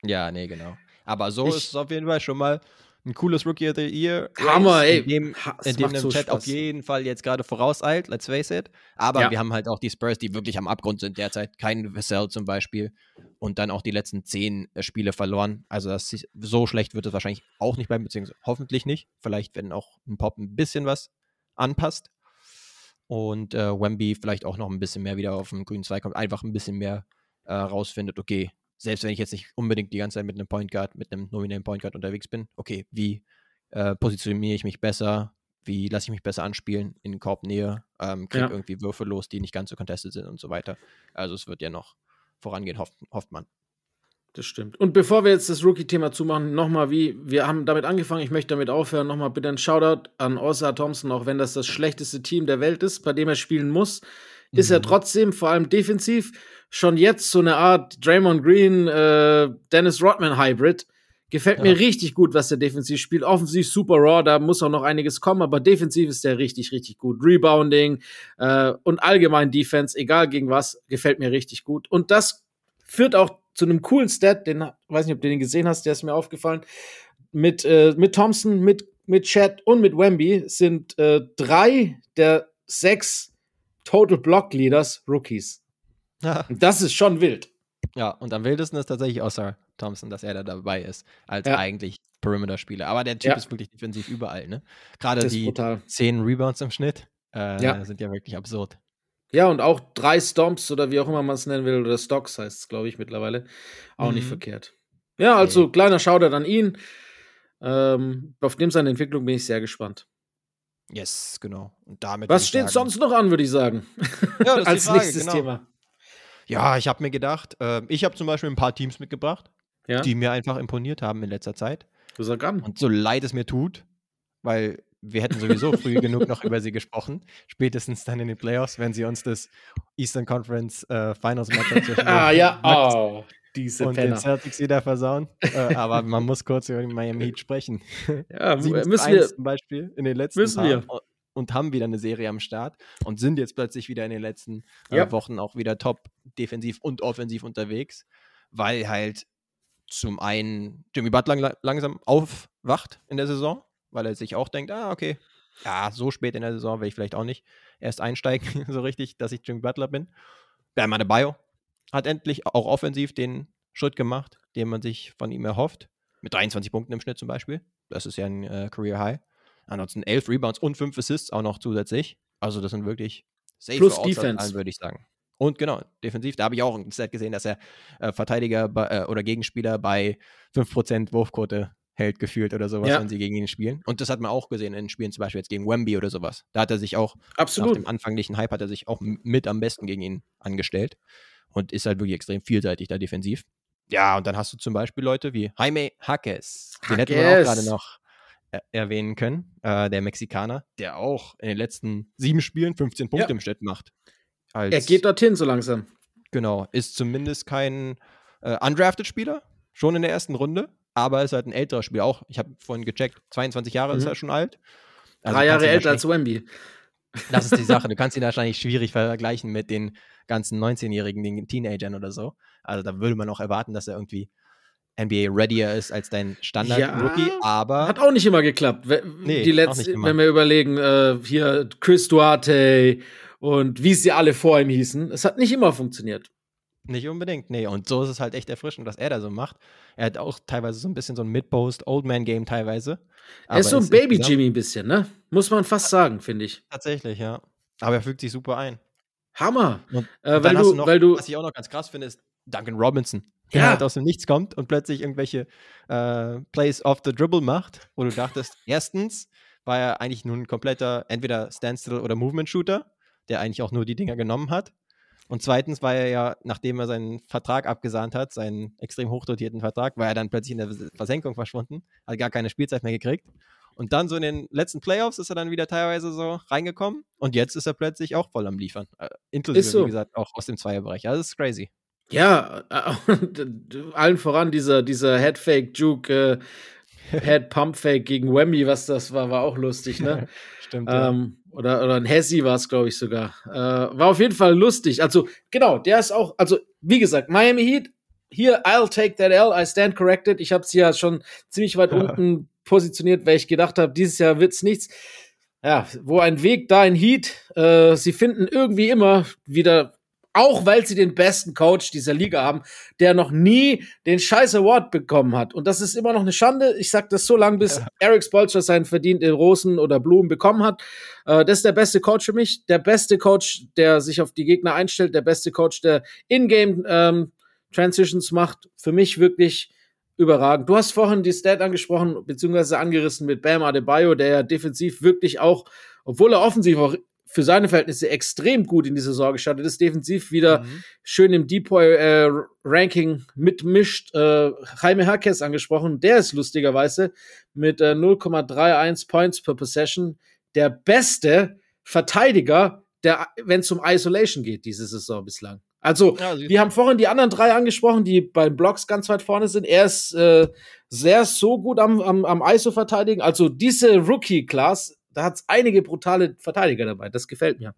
ja, nee, genau. Aber so Ich- ist es auf jeden Fall schon mal ein cooles Rookie of the Year. Hammer, ey. In dem, in dem so Chat Spaß. auf jeden Fall jetzt gerade vorauseilt, let's face it. Aber Ja. wir haben halt auch die Spurs, die wirklich am Abgrund sind derzeit. Kein Vassell zum Beispiel. Und dann auch die letzten zehn äh, Spiele verloren. Also das ist, so schlecht wird es wahrscheinlich auch nicht bleiben, beziehungsweise hoffentlich nicht. Vielleicht, wenn auch ein Pop ein bisschen was anpasst. Und äh, Wemby vielleicht auch noch ein bisschen mehr wieder auf den grünen Zweig kommt, einfach ein bisschen mehr äh, rausfindet, okay, selbst wenn ich jetzt nicht unbedingt die ganze Zeit mit einem Point Guard, mit einem nominellen Point Guard unterwegs bin, okay, wie äh, positioniere ich mich besser, wie lasse ich mich besser anspielen in Korbnähe, ähm, kriege Ja. irgendwie Würfe los, die nicht ganz so contested sind und so weiter. Also es wird ja noch vorangehen, hofft, hofft man. Das stimmt. Und bevor wir jetzt das Rookie-Thema zumachen, nochmal wie, wir haben damit angefangen, ich möchte damit aufhören, nochmal bitte ein Shoutout an Osa Thompson, auch wenn das das schlechteste Team der Welt ist, bei dem er spielen muss, ist er Mhm. trotzdem, vor allem defensiv, schon jetzt so eine Art Draymond Green, äh, Dennis Rodman Hybrid. Gefällt Ja. mir richtig gut, was der defensiv spielt. Offensiv super raw, da muss auch noch einiges kommen, aber defensiv ist der richtig, richtig gut. Rebounding äh, und allgemein Defense, egal gegen was, gefällt mir richtig gut. Und das führt auch zu einem coolen Stat, den weiß nicht, ob du den gesehen hast, der ist mir aufgefallen. Mit, äh, mit Thompson, mit, mit Chad und mit Wemby sind äh, drei der sechs Total Block Leaders Rookies. Und das ist schon wild. Ja, und am wildesten ist tatsächlich Oscar Thompson, dass er da dabei ist, als Ja. eigentlich Perimeter-Spieler. Aber der Typ Ja. ist wirklich defensiv überall, ne? Gerade die brutal. 10 Rebounds im Schnitt äh, Ja. sind ja wirklich absurd. Ja, und auch drei Stomps oder wie auch immer man es nennen will, oder Stocks heißt es, glaube ich, mittlerweile. Auch nicht Mhm. verkehrt. Ja, also kleiner Shoutout an ihn. Ähm, auf dem seine Entwicklung bin ich sehr gespannt. Yes, genau. Und damit Was steht sagen- sonst noch an, würde ich sagen? Ja, Als Frage, nächstes genau. Thema. Ja, ich habe mir gedacht, äh, ich habe zum Beispiel ein paar Teams mitgebracht, Ja, die mir einfach imponiert haben in letzter Zeit. du sag an. Und so leid es mir tut, weil wir hätten sowieso früh genug noch über sie gesprochen, spätestens dann in den Playoffs, wenn sie uns das Eastern Conference äh, Finals Matchup zwischen Ah, den ja, oh, diese und den Penner. Celtics wieder versauen. äh, aber man muss kurz über die Miami Heat sprechen. Ja, 7 zu müssen 1 wir. zum Beispiel in den letzten Müssen wir. und haben wieder eine Serie am Start und sind jetzt plötzlich wieder in den letzten äh, Ja. Wochen auch wieder top defensiv und offensiv unterwegs, weil halt zum einen Jimmy Butler la- langsam aufwacht in der Saison, weil er sich auch denkt, ah, okay, ja, so spät in der Saison will ich vielleicht auch nicht erst einsteigen, so richtig, dass ich Jimmy Butler bin. Bam Adebayo hat endlich auch offensiv den Schritt gemacht, den man sich von ihm erhofft. Mit 23 Punkten im Schnitt zum Beispiel. Das ist ja ein äh, Career High. Ansonsten 11 Rebounds und 5 Assists auch noch zusätzlich. Also das sind wirklich safe Plus Defense. würde ich sagen. Und genau, defensiv, da habe ich auch ein Set gesehen, dass er äh, Verteidiger bei, äh, oder Gegenspieler bei 5% Wurfquote hält gefühlt oder sowas, Ja. wenn sie gegen ihn spielen. Und das hat man auch gesehen in Spielen zum Beispiel jetzt gegen Wemby oder sowas. Da hat er sich auch, nach Absolut. dem anfänglichen Hype, hat er sich auch mit am besten gegen ihn angestellt und ist halt wirklich extrem vielseitig da defensiv. Ja, und dann hast du zum Beispiel Leute wie Jaime Hackes. Den hätten wir auch gerade noch er erwähnen können. Äh, der Mexikaner, der auch in den letzten sieben Spielen 15 Punkte Ja. im Schnitt macht. Als, Er geht dorthin so langsam. Genau, ist zumindest kein äh, undrafted Spieler, schon in der ersten Runde, aber ist halt ein älterer Spieler auch. Ich habe vorhin gecheckt, 22 Jahre ist Mhm. er schon alt. Also Drei Jahre älter als Wemby. Das ist die Sache. Du kannst ihn wahrscheinlich schwierig vergleichen mit den ganzen 19-Jährigen, den Teenagern oder so. Also da würde man auch erwarten, dass er irgendwie NBA-readier ist als dein Standard-Rookie, Ja, aber Hat auch nicht immer geklappt. Nee, die auch letzte, nicht immer. wenn wir überlegen, äh, hier Chris Duarte und wie sie alle vor ihm hießen, es hat nicht immer funktioniert. Nicht unbedingt. Nee, und so ist es halt echt erfrischend, was er da so macht. Er hat auch teilweise so ein bisschen so ein Mid-Post, Old-Man-Game teilweise. er ist so ein insgesamt- Baby-Jimmy ein bisschen, ne? Muss man fast sagen, finde ich. Tatsächlich, ja. Aber er fügt sich super ein. Hammer. Und Äh, Und weil, du, noch, weil du, was ich auch noch ganz krass finde, ist Duncan Robinson, der Ja. halt aus dem Nichts kommt und plötzlich irgendwelche äh, Plays off the Dribble macht, wo du dachtest, erstens war er eigentlich nur ein kompletter entweder Standstill- oder Movement-Shooter, der eigentlich auch nur die Dinger genommen hat. Und zweitens war er ja, nachdem er seinen Vertrag abgesahnt hat, seinen extrem hochdotierten Vertrag, war er dann plötzlich in der Versenkung verschwunden, hat gar keine Spielzeit mehr gekriegt. Und dann so in den letzten Playoffs ist er dann wieder teilweise so reingekommen und jetzt ist er plötzlich auch voll am Liefern. Äh, inklusive, Ist so. wie gesagt, auch aus dem Zweierbereich. Also das ist crazy. ja, äh, allen voran dieser, dieser Headfake-Juke, äh, Head-Pump-Fake gegen Wemby, was das war, war auch lustig, ne? Stimmt. ja. Oder, oder ein Hessi war es, glaube ich, sogar. Äh, war auf jeden Fall lustig. Also, genau, der ist auch, also, wie gesagt, Miami Heat, hier, I'll take that L, I stand corrected. Ich habe sie ja schon ziemlich weit unten positioniert, weil ich gedacht habe, dieses Jahr wird's nichts. Ja, wo ein Weg, da ein Heat. Äh, sie finden irgendwie immer wieder auch weil sie den besten Coach dieser Liga haben, der noch nie den scheiß Award bekommen hat. Und das ist immer noch eine Schande. Ich sag das so lange, bis ja. Eric Spolster seinen verdienten Rosen oder Blumen bekommen hat. Äh, das ist der beste Coach für mich. Der beste Coach, der sich auf die Gegner einstellt. Der beste Coach, der In-Game ähm, Transitions macht. Für mich wirklich überragend. Du hast vorhin die Stat angesprochen, beziehungsweise angerissen mit Bam Adebayo, der ja defensiv wirklich auch, obwohl er offensiv auch für seine Verhältnisse extrem gut in die Saison gestartet ist, defensiv wieder mhm. schön im Depoy-Ranking äh, mitmischt. Äh, Jaime Harkes angesprochen, der ist lustigerweise mit äh, 0,31 Points per Possession der beste Verteidiger, der, wenn es um Isolation geht, diese Saison bislang. Also, ja, wir haben vorhin die anderen drei angesprochen, die beim Blocks ganz weit vorne sind. Er ist äh, sehr so gut am, am, am ISO verteidigen. Also, diese Rookie-Class da hat es einige brutale Verteidiger dabei. Das gefällt mir.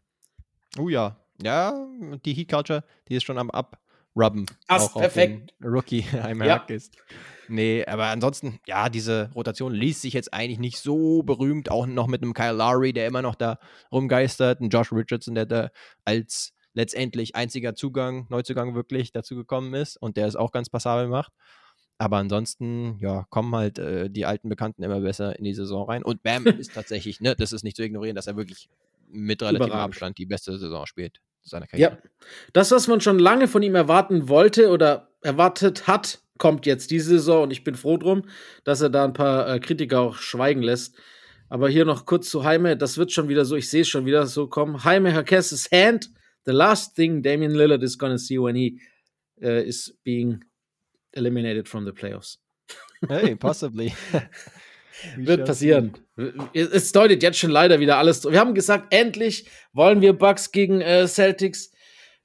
Oh ja. Ja, die Heat Culture, die ist schon am Abrubben. Das perfekt. Rookie einmal ja. ist. Nee, aber ansonsten, ja, diese Rotation liest sich jetzt eigentlich nicht so berühmt, auch noch mit einem Kyle Lowry, der immer noch da rumgeistert, ein Josh Richardson, der da als letztendlich einziger Zugang, Neuzugang wirklich dazu gekommen ist und der es auch ganz passabel macht. Aber ansonsten, ja, kommen halt äh, die alten Bekannten immer besser in die Saison rein. Und Bam ist tatsächlich, ne, das ist nicht zu ignorieren, dass er wirklich mit relativem Abstand die beste Saison spielt seiner Karriere. Ja. Das, was man schon lange von ihm erwarten wollte oder erwartet hat, kommt jetzt diese Saison und ich bin froh drum, dass er da ein paar äh, Kritiker auch schweigen lässt. Aber hier noch kurz zu Jaime, das wird schon wieder so, ich sehe es schon wieder so kommen. Jaime Harkes' hand, the last thing Damian Lillard is gonna see when he uh, is being eliminated from the playoffs. Hey, possibly. Wird passieren. Es deutet jetzt schon leider wieder alles. Wir haben gesagt, endlich wollen wir Bucks gegen äh, Celtics.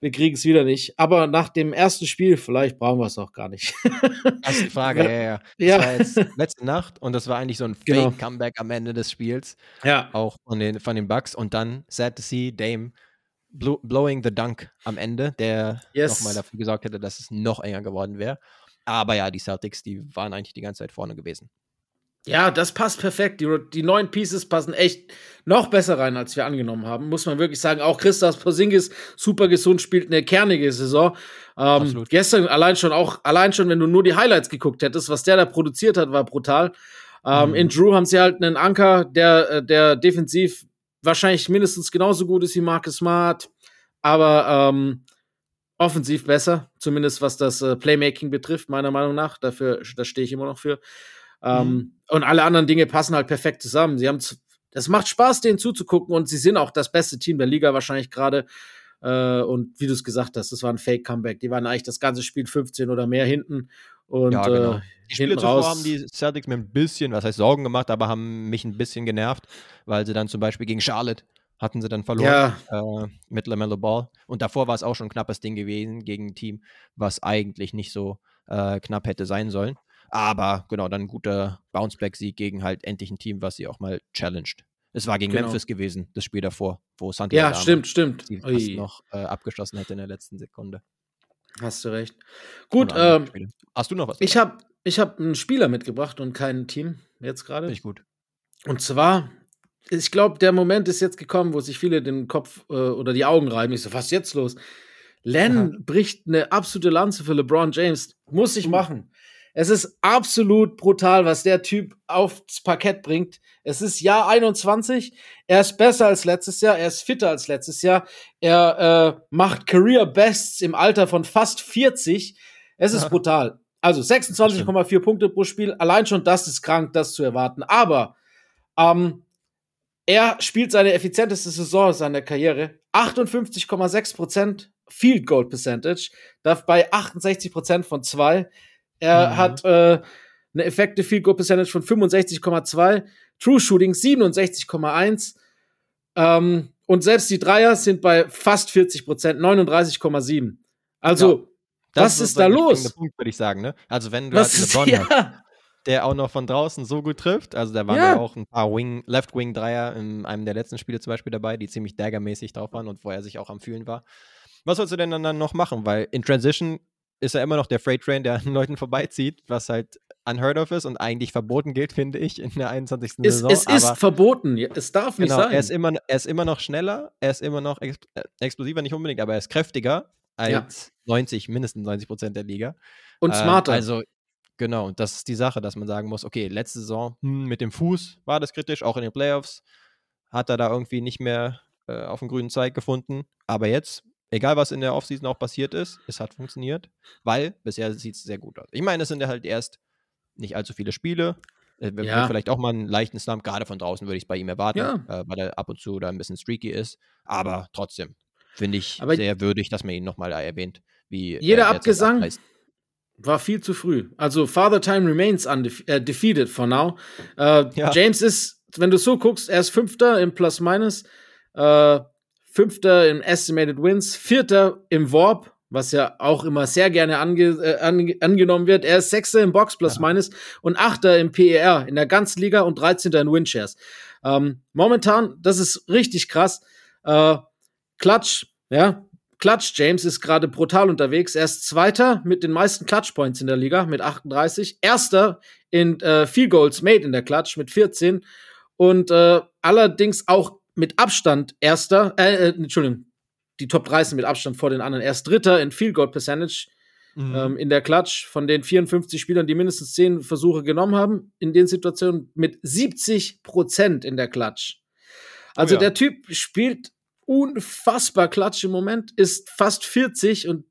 Wir kriegen es wieder nicht. Aber nach dem ersten Spiel, vielleicht brauchen wir es auch gar nicht. Das ist die Frage, ja, ja. ja. Das war jetzt letzte Nacht und das war eigentlich so ein genau. Fake-Comeback am Ende des Spiels. Ja. Auch von den, von den Bucks. Und dann, sad to see, Dame blowing the dunk am Ende, der yes. nochmal dafür gesorgt hätte, dass es noch enger geworden wäre. Aber ja, die Celtics, die waren eigentlich die ganze Zeit vorne gewesen. Ja, das passt perfekt. Die, die neuen Pieces passen echt noch besser rein, als wir angenommen haben. Muss man wirklich sagen. Auch Christas Porzingis super gesund spielt eine kernige Saison. Ähm, gestern allein schon auch allein schon, wenn du nur die Highlights geguckt hättest, was der da produziert hat, war brutal. Ähm, mhm. In Drew haben sie halt einen Anker, der äh, der defensiv wahrscheinlich mindestens genauso gut ist wie Marcus Smart, aber ähm, offensiv besser, zumindest was das äh, Playmaking betrifft, meiner Meinung nach. Dafür, da stehe ich immer noch für. Ähm, mhm. Und alle anderen Dinge passen halt perfekt zusammen. Sie haben, es macht Spaß, denen zuzugucken und sie sind auch das beste Team der Liga wahrscheinlich gerade. Äh, und wie du es gesagt hast, das war ein Fake-Comeback. Die waren eigentlich das ganze Spiel 15 oder mehr hinten. Und ja, genau. äh, die Spiele zuvor haben die Celtics mir ein bisschen, was heißt Sorgen gemacht, aber haben mich ein bisschen genervt, weil sie dann zum Beispiel gegen Charlotte hatten sie dann verloren ja. äh, mit LaMelo Ball. Und davor war es auch schon ein knappes Ding gewesen gegen ein Team, was eigentlich nicht so äh, knapp hätte sein sollen. Aber genau, dann ein guter Bounceback-Sieg gegen halt endlich ein Team, was sie auch mal challenged. Es war gegen genau. Memphis gewesen, das Spiel davor, wo Santiago Ja, stimmt, stimmt. Die noch äh, abgeschlossen hätte in der letzten Sekunde. Hast du recht. Gut, ähm, hast du noch was? Ich habe ich hab einen Spieler mitgebracht und kein Team jetzt gerade. Ich gut. Und zwar ich glaube, der Moment ist jetzt gekommen, wo sich viele den Kopf äh, oder die Augen reiben. Ich so, was ist jetzt los? Len Aha. bricht eine absolute Lanze für LeBron James. Muss ich machen. Es ist absolut brutal, was der Typ aufs Parkett bringt. Es ist Jahr 21. Er ist besser als letztes Jahr. Er ist fitter als letztes Jahr. Er äh, macht Career Bests im Alter von fast 40. Es ist Aha. brutal. Also 26,4 Punkte pro Spiel. Allein schon das ist krank, das zu erwarten. Aber ähm, er spielt seine effizienteste Saison seiner Karriere. 58,6% Field Goal Percentage, darf bei 68% von zwei. Er mhm. hat äh, eine effekte Field Goal Percentage von 65,2, True Shooting 67,1. Ähm, und selbst die Dreier sind bei fast 40% 39,7. Also, ja, das was ist, ist da los? Punkt, würde ich sagen, ne? Also, wenn du was halt eine Bonn ja. hast, der auch noch von draußen so gut trifft. Also da waren ja, ja auch ein paar Wing, Left-Wing-Dreier in einem der letzten Spiele zum Beispiel dabei, die ziemlich daggermäßig drauf waren und wo er sich auch am Fühlen war. Was sollst du denn dann noch machen? Weil in Transition ist er immer noch der Freight Train, der an Leuten vorbeizieht, was halt unheard of ist und eigentlich verboten gilt, finde ich, in der 21. Es, Saison. es ist verboten. Es darf nicht genau, sein. er ist, immer, er ist immer noch schneller, er ist immer noch ex äh, explosiver, nicht unbedingt, aber er ist kräftiger als Ja. 90, mindestens 90 Prozent der Liga. und Ähm, smarter. Also, genau, und das ist die Sache, dass man sagen muss, okay, letzte Saison hm, mit dem Fuß war das kritisch, auch in den Playoffs hat er da irgendwie nicht mehr äh, auf den grünen Zweig gefunden. Aber jetzt, egal was in der Offseason auch passiert ist, es hat funktioniert, weil bisher sieht es sehr gut aus. Ich meine, es sind ja halt erst nicht allzu viele Spiele. Äh, Ja. vielleicht auch mal einen leichten Slump, gerade von draußen würde ich es bei ihm erwarten, Ja. äh, weil er ab und zu da ein bisschen streaky ist. Aber trotzdem finde ich Aber- sehr würdig, dass man ihn nochmal erwähnt. Wie Jeder er Abgesang abreißt. War viel zu früh. Also Father Time remains undef äh, defeated for now. Äh, Ja. James ist, wenn du so guckst, er ist Fünfter im Plus-Minus, äh, Fünfter im Estimated Wins, Vierter im Warp, was ja auch immer sehr gerne ange äh, ange angenommen wird. Er ist Sechster im Box Plus-Minus und Achter im PER in der ganzen Liga und 13. in Winshares. Ähm, momentan, das ist richtig krass. Äh, Klatsch, ja, Clutch James ist gerade brutal unterwegs. Er ist Zweiter mit den meisten Clutch Points in der Liga mit 38. Erster in äh, Field Goals made in der Clutch mit 14. Und äh, allerdings auch mit Abstand Erster, äh, äh, Entschuldigung, die Top 30 mit Abstand vor den anderen. Er ist Dritter in Field Goal Percentage Mhm. ähm, in der Clutch von den 54 Spielern, die mindestens 10 Versuche genommen haben, in den Situationen mit 70 Prozent in der Clutch. Also Oh ja. der Typ spielt unfassbar Clutch im Moment, ist fast 40 und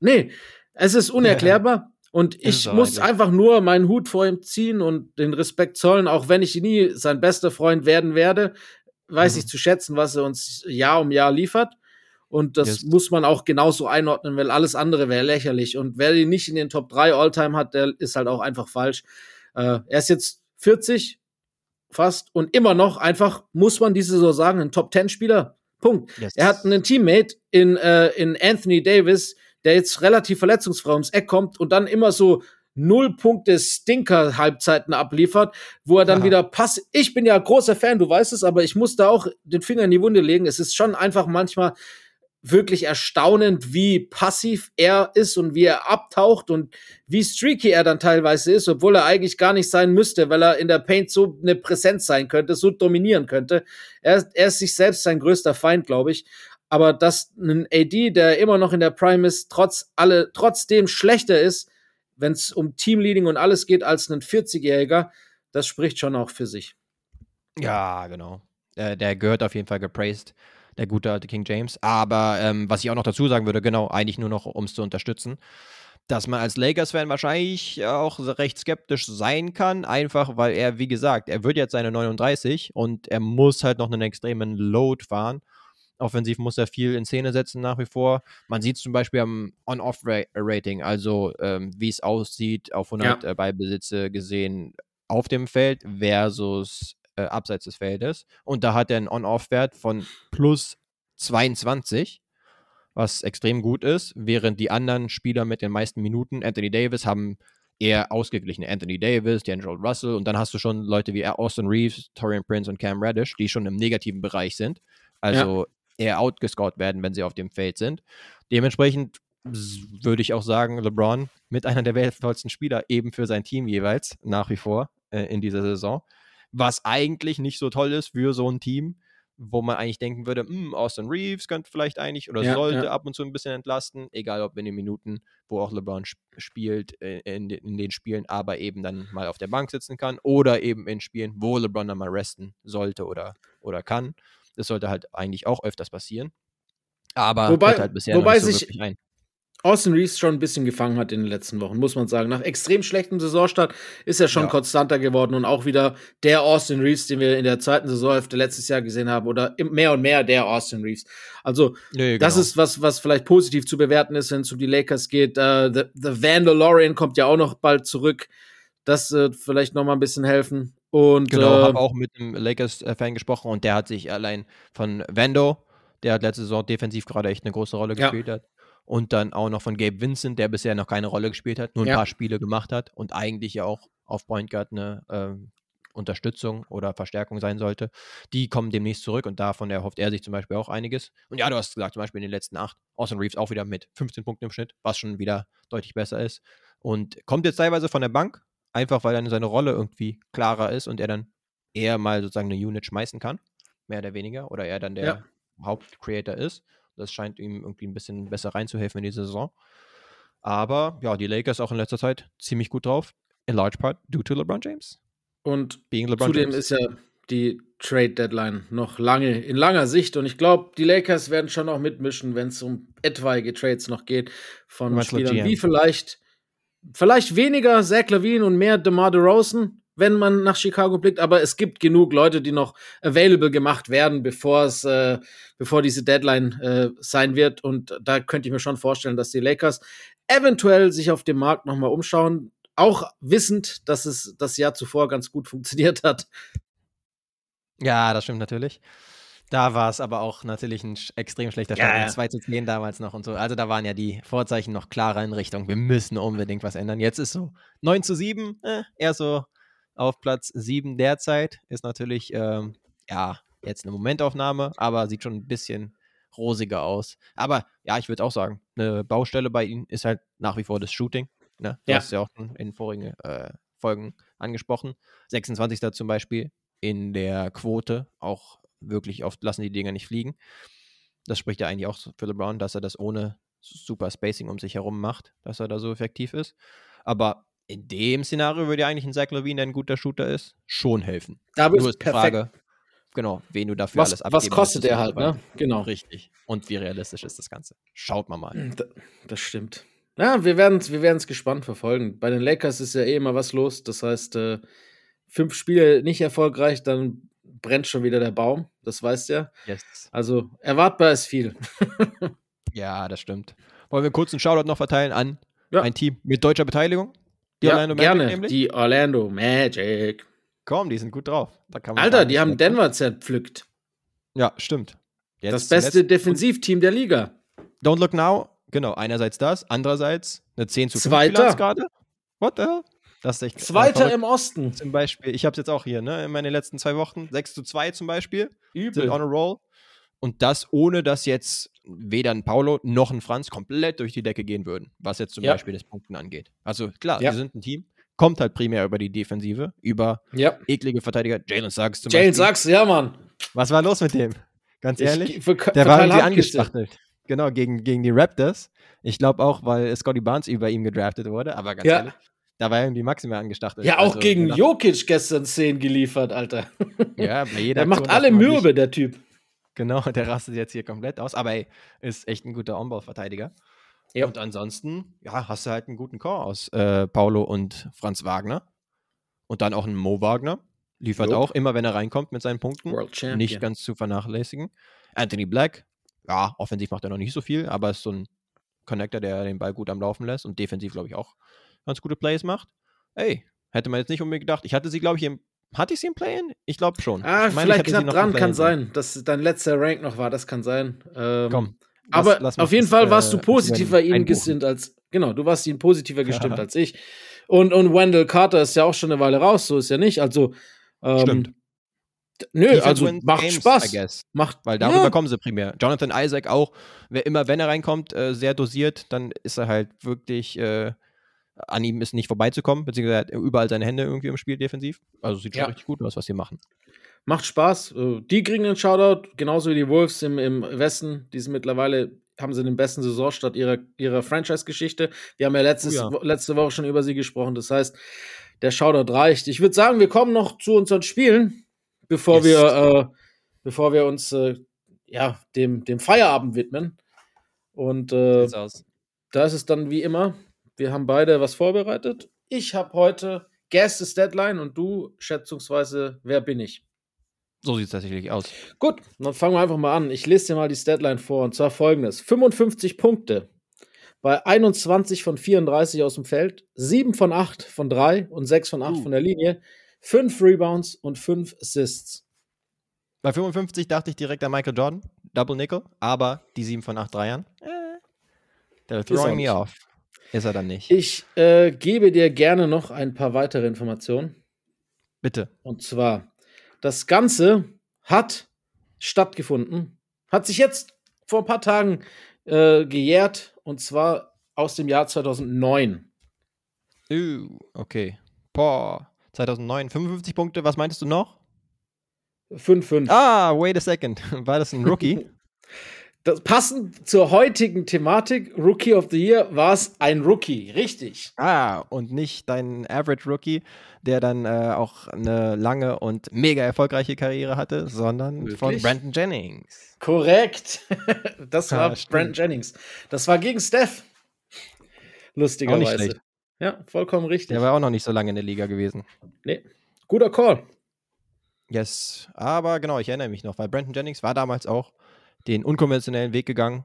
nee, es ist unerklärbar. Und Ist es ich auch muss einfach nur meinen Hut vor ihm ziehen und den Respekt zollen, auch wenn ich nie sein bester Freund werden werde, weiß Mhm. ich zu schätzen, was er uns Jahr um Jahr liefert. Und das Yes. muss man auch genauso einordnen, weil alles andere wäre lächerlich. Und wer ihn nicht in den Top 3 Alltime hat, der ist halt auch einfach falsch. Äh, er ist jetzt 40 fast und immer noch einfach, muss man diese so sagen, ein Top 10 Spieler. Punkt. Yes. Er hat einen Teammate in, äh, in Anthony Davis, der jetzt relativ verletzungsfrei ums Eck kommt und dann immer so null Punkte Stinker-Halbzeiten abliefert, wo er dann Aha. wieder Pass. Ich bin ja großer Fan, du weißt es, aber ich muss da auch den Finger in die Wunde legen. Es ist schon einfach manchmal wirklich erstaunend, wie passiv er ist und wie er abtaucht und wie streaky er dann teilweise ist, obwohl er eigentlich gar nicht sein müsste, weil er in der Paint so eine Präsenz sein könnte, so dominieren könnte. Er, er ist sich selbst sein größter Feind, glaube ich. Aber dass ein AD, der immer noch in der Prime ist, trotz alle, trotzdem schlechter ist, wenn es um Teamleading und alles geht, als ein 40-Jähriger, das spricht schon auch für sich. Ja, genau. Äh, der gehört auf jeden Fall gepraised, der gute alte King James. Aber ähm, was ich auch noch dazu sagen würde, genau, eigentlich nur noch, um es zu unterstützen, dass man als Lakers-Fan wahrscheinlich auch recht skeptisch sein kann, einfach weil er, wie gesagt, er wird jetzt seine 39 und er muss halt noch einen extremen Load fahren. Offensiv muss er viel in Szene setzen nach wie vor. Man sieht zum Beispiel am On-Off-Rating, also ähm, wie es aussieht, auf 100 Ja. äh, Ballbesitze gesehen auf dem Feld versus äh, abseits des Feldes. Und da hat er einen On-Off-Wert von plus 22, was extrem gut ist, während die anderen Spieler mit den meisten Minuten, Anthony Davis, haben eher ausgeglichene Anthony Davis, D'Angelo Russell und dann hast du schon Leute wie Austin Reeves, Torian Prince und Cam Reddish, die schon im negativen Bereich sind. Also eher outgescout werden, wenn sie auf dem Feld sind. Dementsprechend würde ich auch sagen, LeBron mit einer der wertvollsten Spieler eben für sein Team jeweils nach wie vor äh, in dieser Saison. Was eigentlich nicht so toll ist für so ein Team, wo man eigentlich denken würde, "Hm, Austin Reeves könnte vielleicht eigentlich oder Ja, sollte ja. ab und zu ein bisschen entlasten, egal ob in den Minuten, wo auch LeBron sp spielt, äh, in, in den Spielen, aber eben dann mal auf der Bank sitzen kann oder eben in Spielen, wo LeBron dann mal resten sollte oder, oder kann. Das sollte halt eigentlich auch öfters passieren. Aber Wobei- halt bisher noch wobei nicht so sich- ein. Austin Reeves schon ein bisschen gefangen hat in den letzten Wochen, muss man sagen. Nach extrem schlechtem Saisonstart ist er schon Ja. konstanter geworden und auch wieder der Austin Reeves, den wir in der zweiten Saisonhälfte letztes Jahr gesehen haben, oder mehr und mehr der Austin Reeves. Also, Nee, das genau. ist was, was vielleicht positiv zu bewerten ist, wenn es um die Lakers geht. Äh, the, the Vandalorian kommt ja auch noch bald zurück. Das äh, vielleicht noch mal ein bisschen helfen. Und Genau, äh, habe auch mit einem Lakers-Fan gesprochen und der hat sich allein von Vando, der hat letzte Saison defensiv gerade echt eine große Rolle Ja. gespielt hat. Und dann auch noch von Gabe Vincent, der bisher noch keine Rolle gespielt hat, nur ein Ja. paar Spiele gemacht hat und eigentlich ja auch auf Point Guard eine ähm, Unterstützung oder Verstärkung sein sollte, die kommen demnächst zurück und davon erhofft er sich zum Beispiel auch einiges. Und ja, du hast gesagt, zum Beispiel in den letzten acht, Austin Reeves auch wieder mit 15 Punkten im Schnitt, was schon wieder deutlich besser ist. Und kommt jetzt teilweise von der Bank, einfach weil dann seine Rolle irgendwie klarer ist und er dann eher mal sozusagen eine Unit schmeißen kann, mehr oder weniger, oder er dann der Ja. Hauptcreator ist. Das scheint ihm irgendwie ein bisschen besser reinzuhelfen in die Saison. Aber ja, die Lakers auch in letzter Zeit ziemlich gut drauf. In large part due to LeBron James. Und Being LeBron Zudem James. ist ja die Trade Deadline noch lange in langer Sicht und ich glaube, die Lakers werden schon auch mitmischen, wenn es um etwaige Trades noch geht von Spielern wie vielleicht vielleicht weniger Zach Levine und mehr DeMar DeRozan, wenn man nach Chicago blickt, aber es gibt genug Leute, die noch available gemacht werden, bevor es äh, bevor diese Deadline äh, sein wird und da könnte ich mir schon vorstellen, dass die Lakers eventuell sich auf dem Markt noch mal umschauen, auch wissend, dass es das Jahr zuvor ganz gut funktioniert hat. Ja, das stimmt natürlich. Da war es aber auch natürlich ein extrem schlechter Ja, Start. ja. mit 2 zu 10 damals noch und so. Also da waren ja die Vorzeichen noch klarer in Richtung, wir müssen unbedingt was ändern. Jetzt ist so 9 zu 7, äh, eher so auf Platz 7 derzeit. Ist natürlich, ähm, ja, jetzt eine Momentaufnahme, aber sieht schon ein bisschen rosiger aus. Aber ja, ich würde auch sagen, eine Baustelle bei ihnen ist halt nach wie vor das Shooting. Ne? Du Ja. hast ja auch schon in vorigen äh, Folgen angesprochen. 26. zum Beispiel in der Quote auch wirklich oft lassen die Dinger nicht fliegen. Das spricht ja eigentlich auch für LeBron, dass er das ohne super Spacing um sich herum macht, dass er da so effektiv ist. Aber in dem Szenario würde ja eigentlich ein Zach Levine, der ein guter Shooter ist, schon helfen. Da Nur ist die Frage, genau, wen du dafür Was, alles was abgeben kostet möchtest er halt, ne? Genau. Richtig. Und wie realistisch ist das Ganze? Schaut mal mal. Da- Das stimmt. Ja, wir werden es wir werden's gespannt verfolgen. Bei den Lakers ist ja eh immer was los. Das heißt, äh, fünf Spiele nicht erfolgreich, dann brennt schon wieder der Baum. Das weißt du ja. Yes. Also erwartbar ist viel. Ja, das stimmt. Wollen wir kurz einen Shoutout noch verteilen an Ja. ein Team mit deutscher Beteiligung? Die ja, Orlando Magic gerne. nämlich? Die Orlando Magic. Komm, die sind gut drauf. Da kann man Alter, die haben. Denver zerpflückt. Ja, stimmt. Jetzt das beste Defensivteam der Liga. Don't look now. Genau, einerseits das, andererseits eine 10 zu 5 Zweiter. Gerade. What the hell? Das ist echt Zweiter im Osten. zum Beispiel. Ich habe es jetzt auch hier, ne, in meinen letzten zwei Wochen. 6 zu 2 zum Beispiel. Sind Übel. on a roll. Und das ohne, dass jetzt weder ein Paulo noch ein Franz komplett durch die Decke gehen würden, was jetzt zum Ja. Beispiel das Punkten angeht. Also klar, Ja. wir sind ein Team, kommt halt primär über die Defensive, über Ja. eklige Verteidiger. Jalen Suggs zum Jalen Beispiel. Sachs, ja, Mann. Was war los mit dem? Ganz ehrlich? Ich, für, Der war irgendwie angestachtelt. Genau, gegen, gegen die Raptors. Ich glaube auch, weil Scotty Barnes über ihm gedraftet wurde, aber ganz Ja. ehrlich, da war irgendwie maximal angestachtelt. Ja, auch Also, gegen genau. Jokic gestern 10 geliefert, Alter. Ja, bei jeder Der macht Aktion alle mürbe, der Typ. Genau, der rastet jetzt hier komplett aus, aber ey, ist echt ein guter On-Ball-Verteidiger. Ja. Und ansonsten, ja, hast du halt einen guten Core aus äh, Paulo und Franz Wagner. Und dann auch einen Mo Wagner. Liefert Jupp. auch immer, wenn er reinkommt mit seinen Punkten. World Champion. Nicht ganz zu vernachlässigen. Anthony Black, ja, offensiv macht er noch nicht so viel, aber ist so ein Connector, der den Ball gut am Laufen lässt und defensiv, glaube ich, auch ganz gute Plays macht. Ey, hätte man jetzt nicht unbedingt gedacht. Ich hatte sie, glaube ich, im. Hatte ich sie im Play-In? Ich glaube schon. Ah, ich meine, ich vielleicht knapp dran, kann sein, dass dein letzter Rank noch war, das kann sein. Ähm, Komm. aber lass- auf jeden das, Fall warst du äh, positiver ihnen gesinnt als, genau, du warst ihnen positiver gestimmt als ich. Und, und Wendell Carter ist ja auch schon eine Weile raus, so ist ja nicht. Also, ähm, Stimmt. Nö, Defense also macht games, I Spaß. guess. Macht, Weil darüber ja, kommen sie primär. Jonathan Isaac auch, wer immer, wenn er reinkommt, äh, sehr dosiert, dann ist er halt wirklich, äh, an ihm ist nicht vorbeizukommen, beziehungsweise er hat überall seine Hände irgendwie im Spiel defensiv. Also sieht schon Ja. richtig gut aus, was sie machen. Macht Spaß. Äh, Die kriegen einen Shoutout, genauso wie die Wolves im, im Westen. Die sind mittlerweile, haben sie den besten Saisonstart ihrer, ihrer Franchise-Geschichte. Wir haben ja, letztes, Oh ja. Letzte Woche schon über sie gesprochen. Das heißt, der Shoutout reicht. Ich würde sagen, wir kommen noch zu unseren Spielen, bevor Yes. wir, äh, bevor wir uns äh, ja, dem, dem Feierabend widmen. Und äh, da ist es dann wie immer. Wir haben beide was vorbereitet. Ich habe heute Guess is Deadline und du schätzungsweise, wer bin ich? So sieht es tatsächlich aus. Gut, dann fangen wir einfach mal an. Ich lese dir mal die Statline vor und zwar folgendes: 55 Punkte bei 21 von 34 aus dem Feld, 7 von 8 von 3 und 6 von 8 Uh. von der Linie, 5 Rebounds und 5 Assists. Bei 55 dachte ich direkt an Michael Jordan, Double Nickel, aber die 7 von 8 Dreiern, äh, er throwing nicht. me off. Ist er dann nicht. Ich äh, gebe dir gerne noch ein paar weitere Informationen. Bitte. Und zwar, das Ganze hat stattgefunden, hat sich jetzt vor ein paar Tagen äh, gejährt und zwar aus dem Jahr 2009. Uh, okay. Boah. 2009, 55 Punkte. Was meintest du noch? 5-5. Ah, wait a second. War das ein Rookie? Das, passend zur heutigen Thematik, Rookie of the Year, war es ein Rookie. Richtig. ah, und nicht dein Average Rookie, der dann äh, auch eine lange und mega erfolgreiche Karriere hatte, sondern von Wirklich? Brandon Jennings. Korrekt. Das war stimmt. Brandon Jennings. Das war gegen Steph. Lustigerweise. Ja, vollkommen richtig. Der war auch noch nicht so lange in der Liga gewesen. nee. Guter Call. Yes, aber genau, ich erinnere mich noch, weil Brandon Jennings war damals auch den unkonventionellen Weg gegangen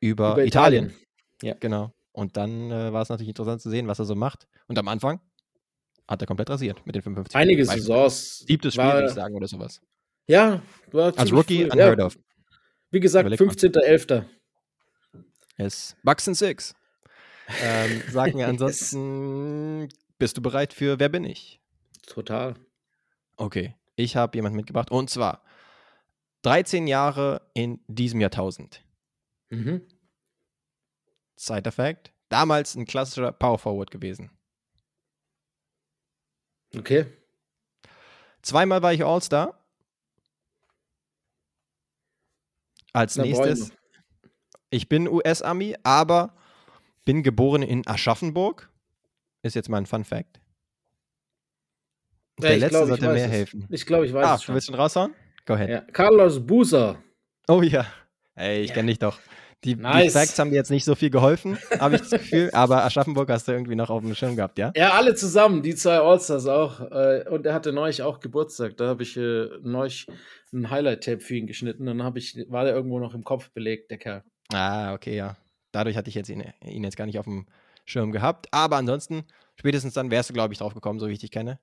über, Über Italien. Italien. Ja. Genau. Und dann äh, war es natürlich interessant zu sehen, was er so macht. Und am Anfang hat er komplett rasiert mit den 55. Einige. Saisons. Siebtes Spiel, würde ich sagen, oder sowas. Ja, war Als Rookie, früh. unheard ja, of. Wie gesagt, Überleg mal. 15.11. Yes. Bucks and Six. Ähm, sag mir ansonsten, bist du bereit für Wer bin ich? Total. Okay, ich habe jemanden mitgebracht. Und zwar 13 Jahre in diesem Jahrtausend. Mhm. Side Effect. Damals ein klassischer Power Forward gewesen. Okay. Zweimal war ich All-Star. Als Na, nächstes, ich bin US-Ami, aber bin geboren in Aschaffenburg. Ist jetzt mal ein Fun Fact. Ja, Der ich letzte glaub, sollte mehr es. helfen. Ich glaube, ich weiß Ah, es du schon. willst schon raushauen? Go ahead. Ja. Carlos Buser. Oh ja. Ey, ich Ja. kenne dich doch. Die, die Nice. Facts haben dir jetzt nicht so viel geholfen, habe ich das Gefühl. Aber Aschaffenburg hast du irgendwie noch auf dem Schirm gehabt, ja? Ja, alle zusammen, die zwei Allstars auch. Äh, und er hatte neulich auch Geburtstag. Da habe ich äh, neulich ein Highlight-Tape für ihn geschnitten. Dann hab ich, war der irgendwo noch im Kopf belegt, der Kerl. Ah, okay, ja. Dadurch hatte ich jetzt ihn, ihn jetzt gar nicht auf dem Schirm gehabt. Aber ansonsten, spätestens dann wärst du, glaube ich, drauf gekommen, so wie ich dich kenne.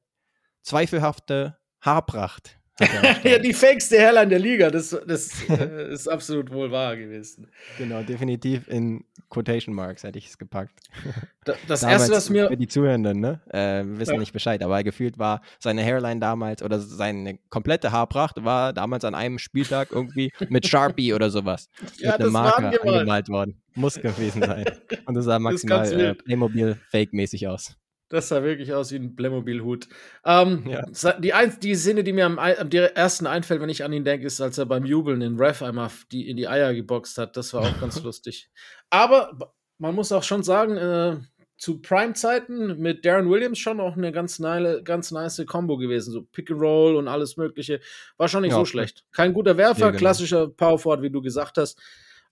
Zweifelhafte Haarpracht. ja, die fakeste Hairline der Liga. Das, das äh, ist absolut wohl wahr gewesen. genau, definitiv in Quotation Marks hätte ich es gepackt. Da, das Damals, erste, was mir. Für die Zuhörenden, ne? Äh, wissen Ja. nicht Bescheid, aber gefühlt war seine Hairline damals oder seine komplette Haarpracht war damals an einem Spieltag irgendwie mit Sharpie oder sowas. Ja, mit einem Marker angemalt. worden. Muss gewesen sein. Und das sah maximal äh. Playmobil-Fake-mäßig aus. Das sah wirklich aus wie ein Playmobil-Hut. Ähm, Ja. die, ein, die Szene, die mir am, am ersten einfällt, wenn ich an ihn denke, ist, als er beim Jubeln den Ref einmal die, in die Eier geboxt hat. Das war auch ganz lustig. Aber man muss auch schon sagen, äh, zu Prime-Zeiten mit Darren Williams schon auch eine ganz, neile, ganz nice Combo gewesen. So Pick and Roll und alles Mögliche. War schon nicht Ja, so schlecht. Kein guter Werfer, Ja, genau. klassischer Power Forward, wie du gesagt hast.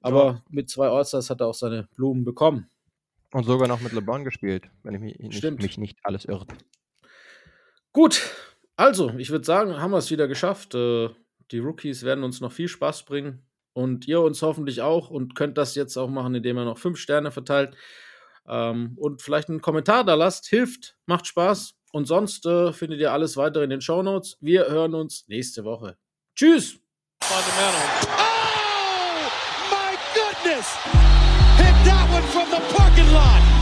Aber mit zwei Allstars hat er auch seine Blumen bekommen. Und sogar noch mit LeBron gespielt, wenn ich mich nicht, mich nicht alles irrt. Gut, also, ich würde sagen, haben wir es wieder geschafft. Äh, die Rookies werden uns noch viel Spaß bringen und ihr uns hoffentlich auch und könnt das jetzt auch machen, indem ihr noch fünf Sterne verteilt ähm, und vielleicht einen Kommentar da lasst. Hilft, macht Spaß und sonst äh, findet ihr alles weitere in den Shownotes. Wir hören uns nächste Woche. Tschüss! Fundamental. Oh, my goodness! Hit that one from the parking lot.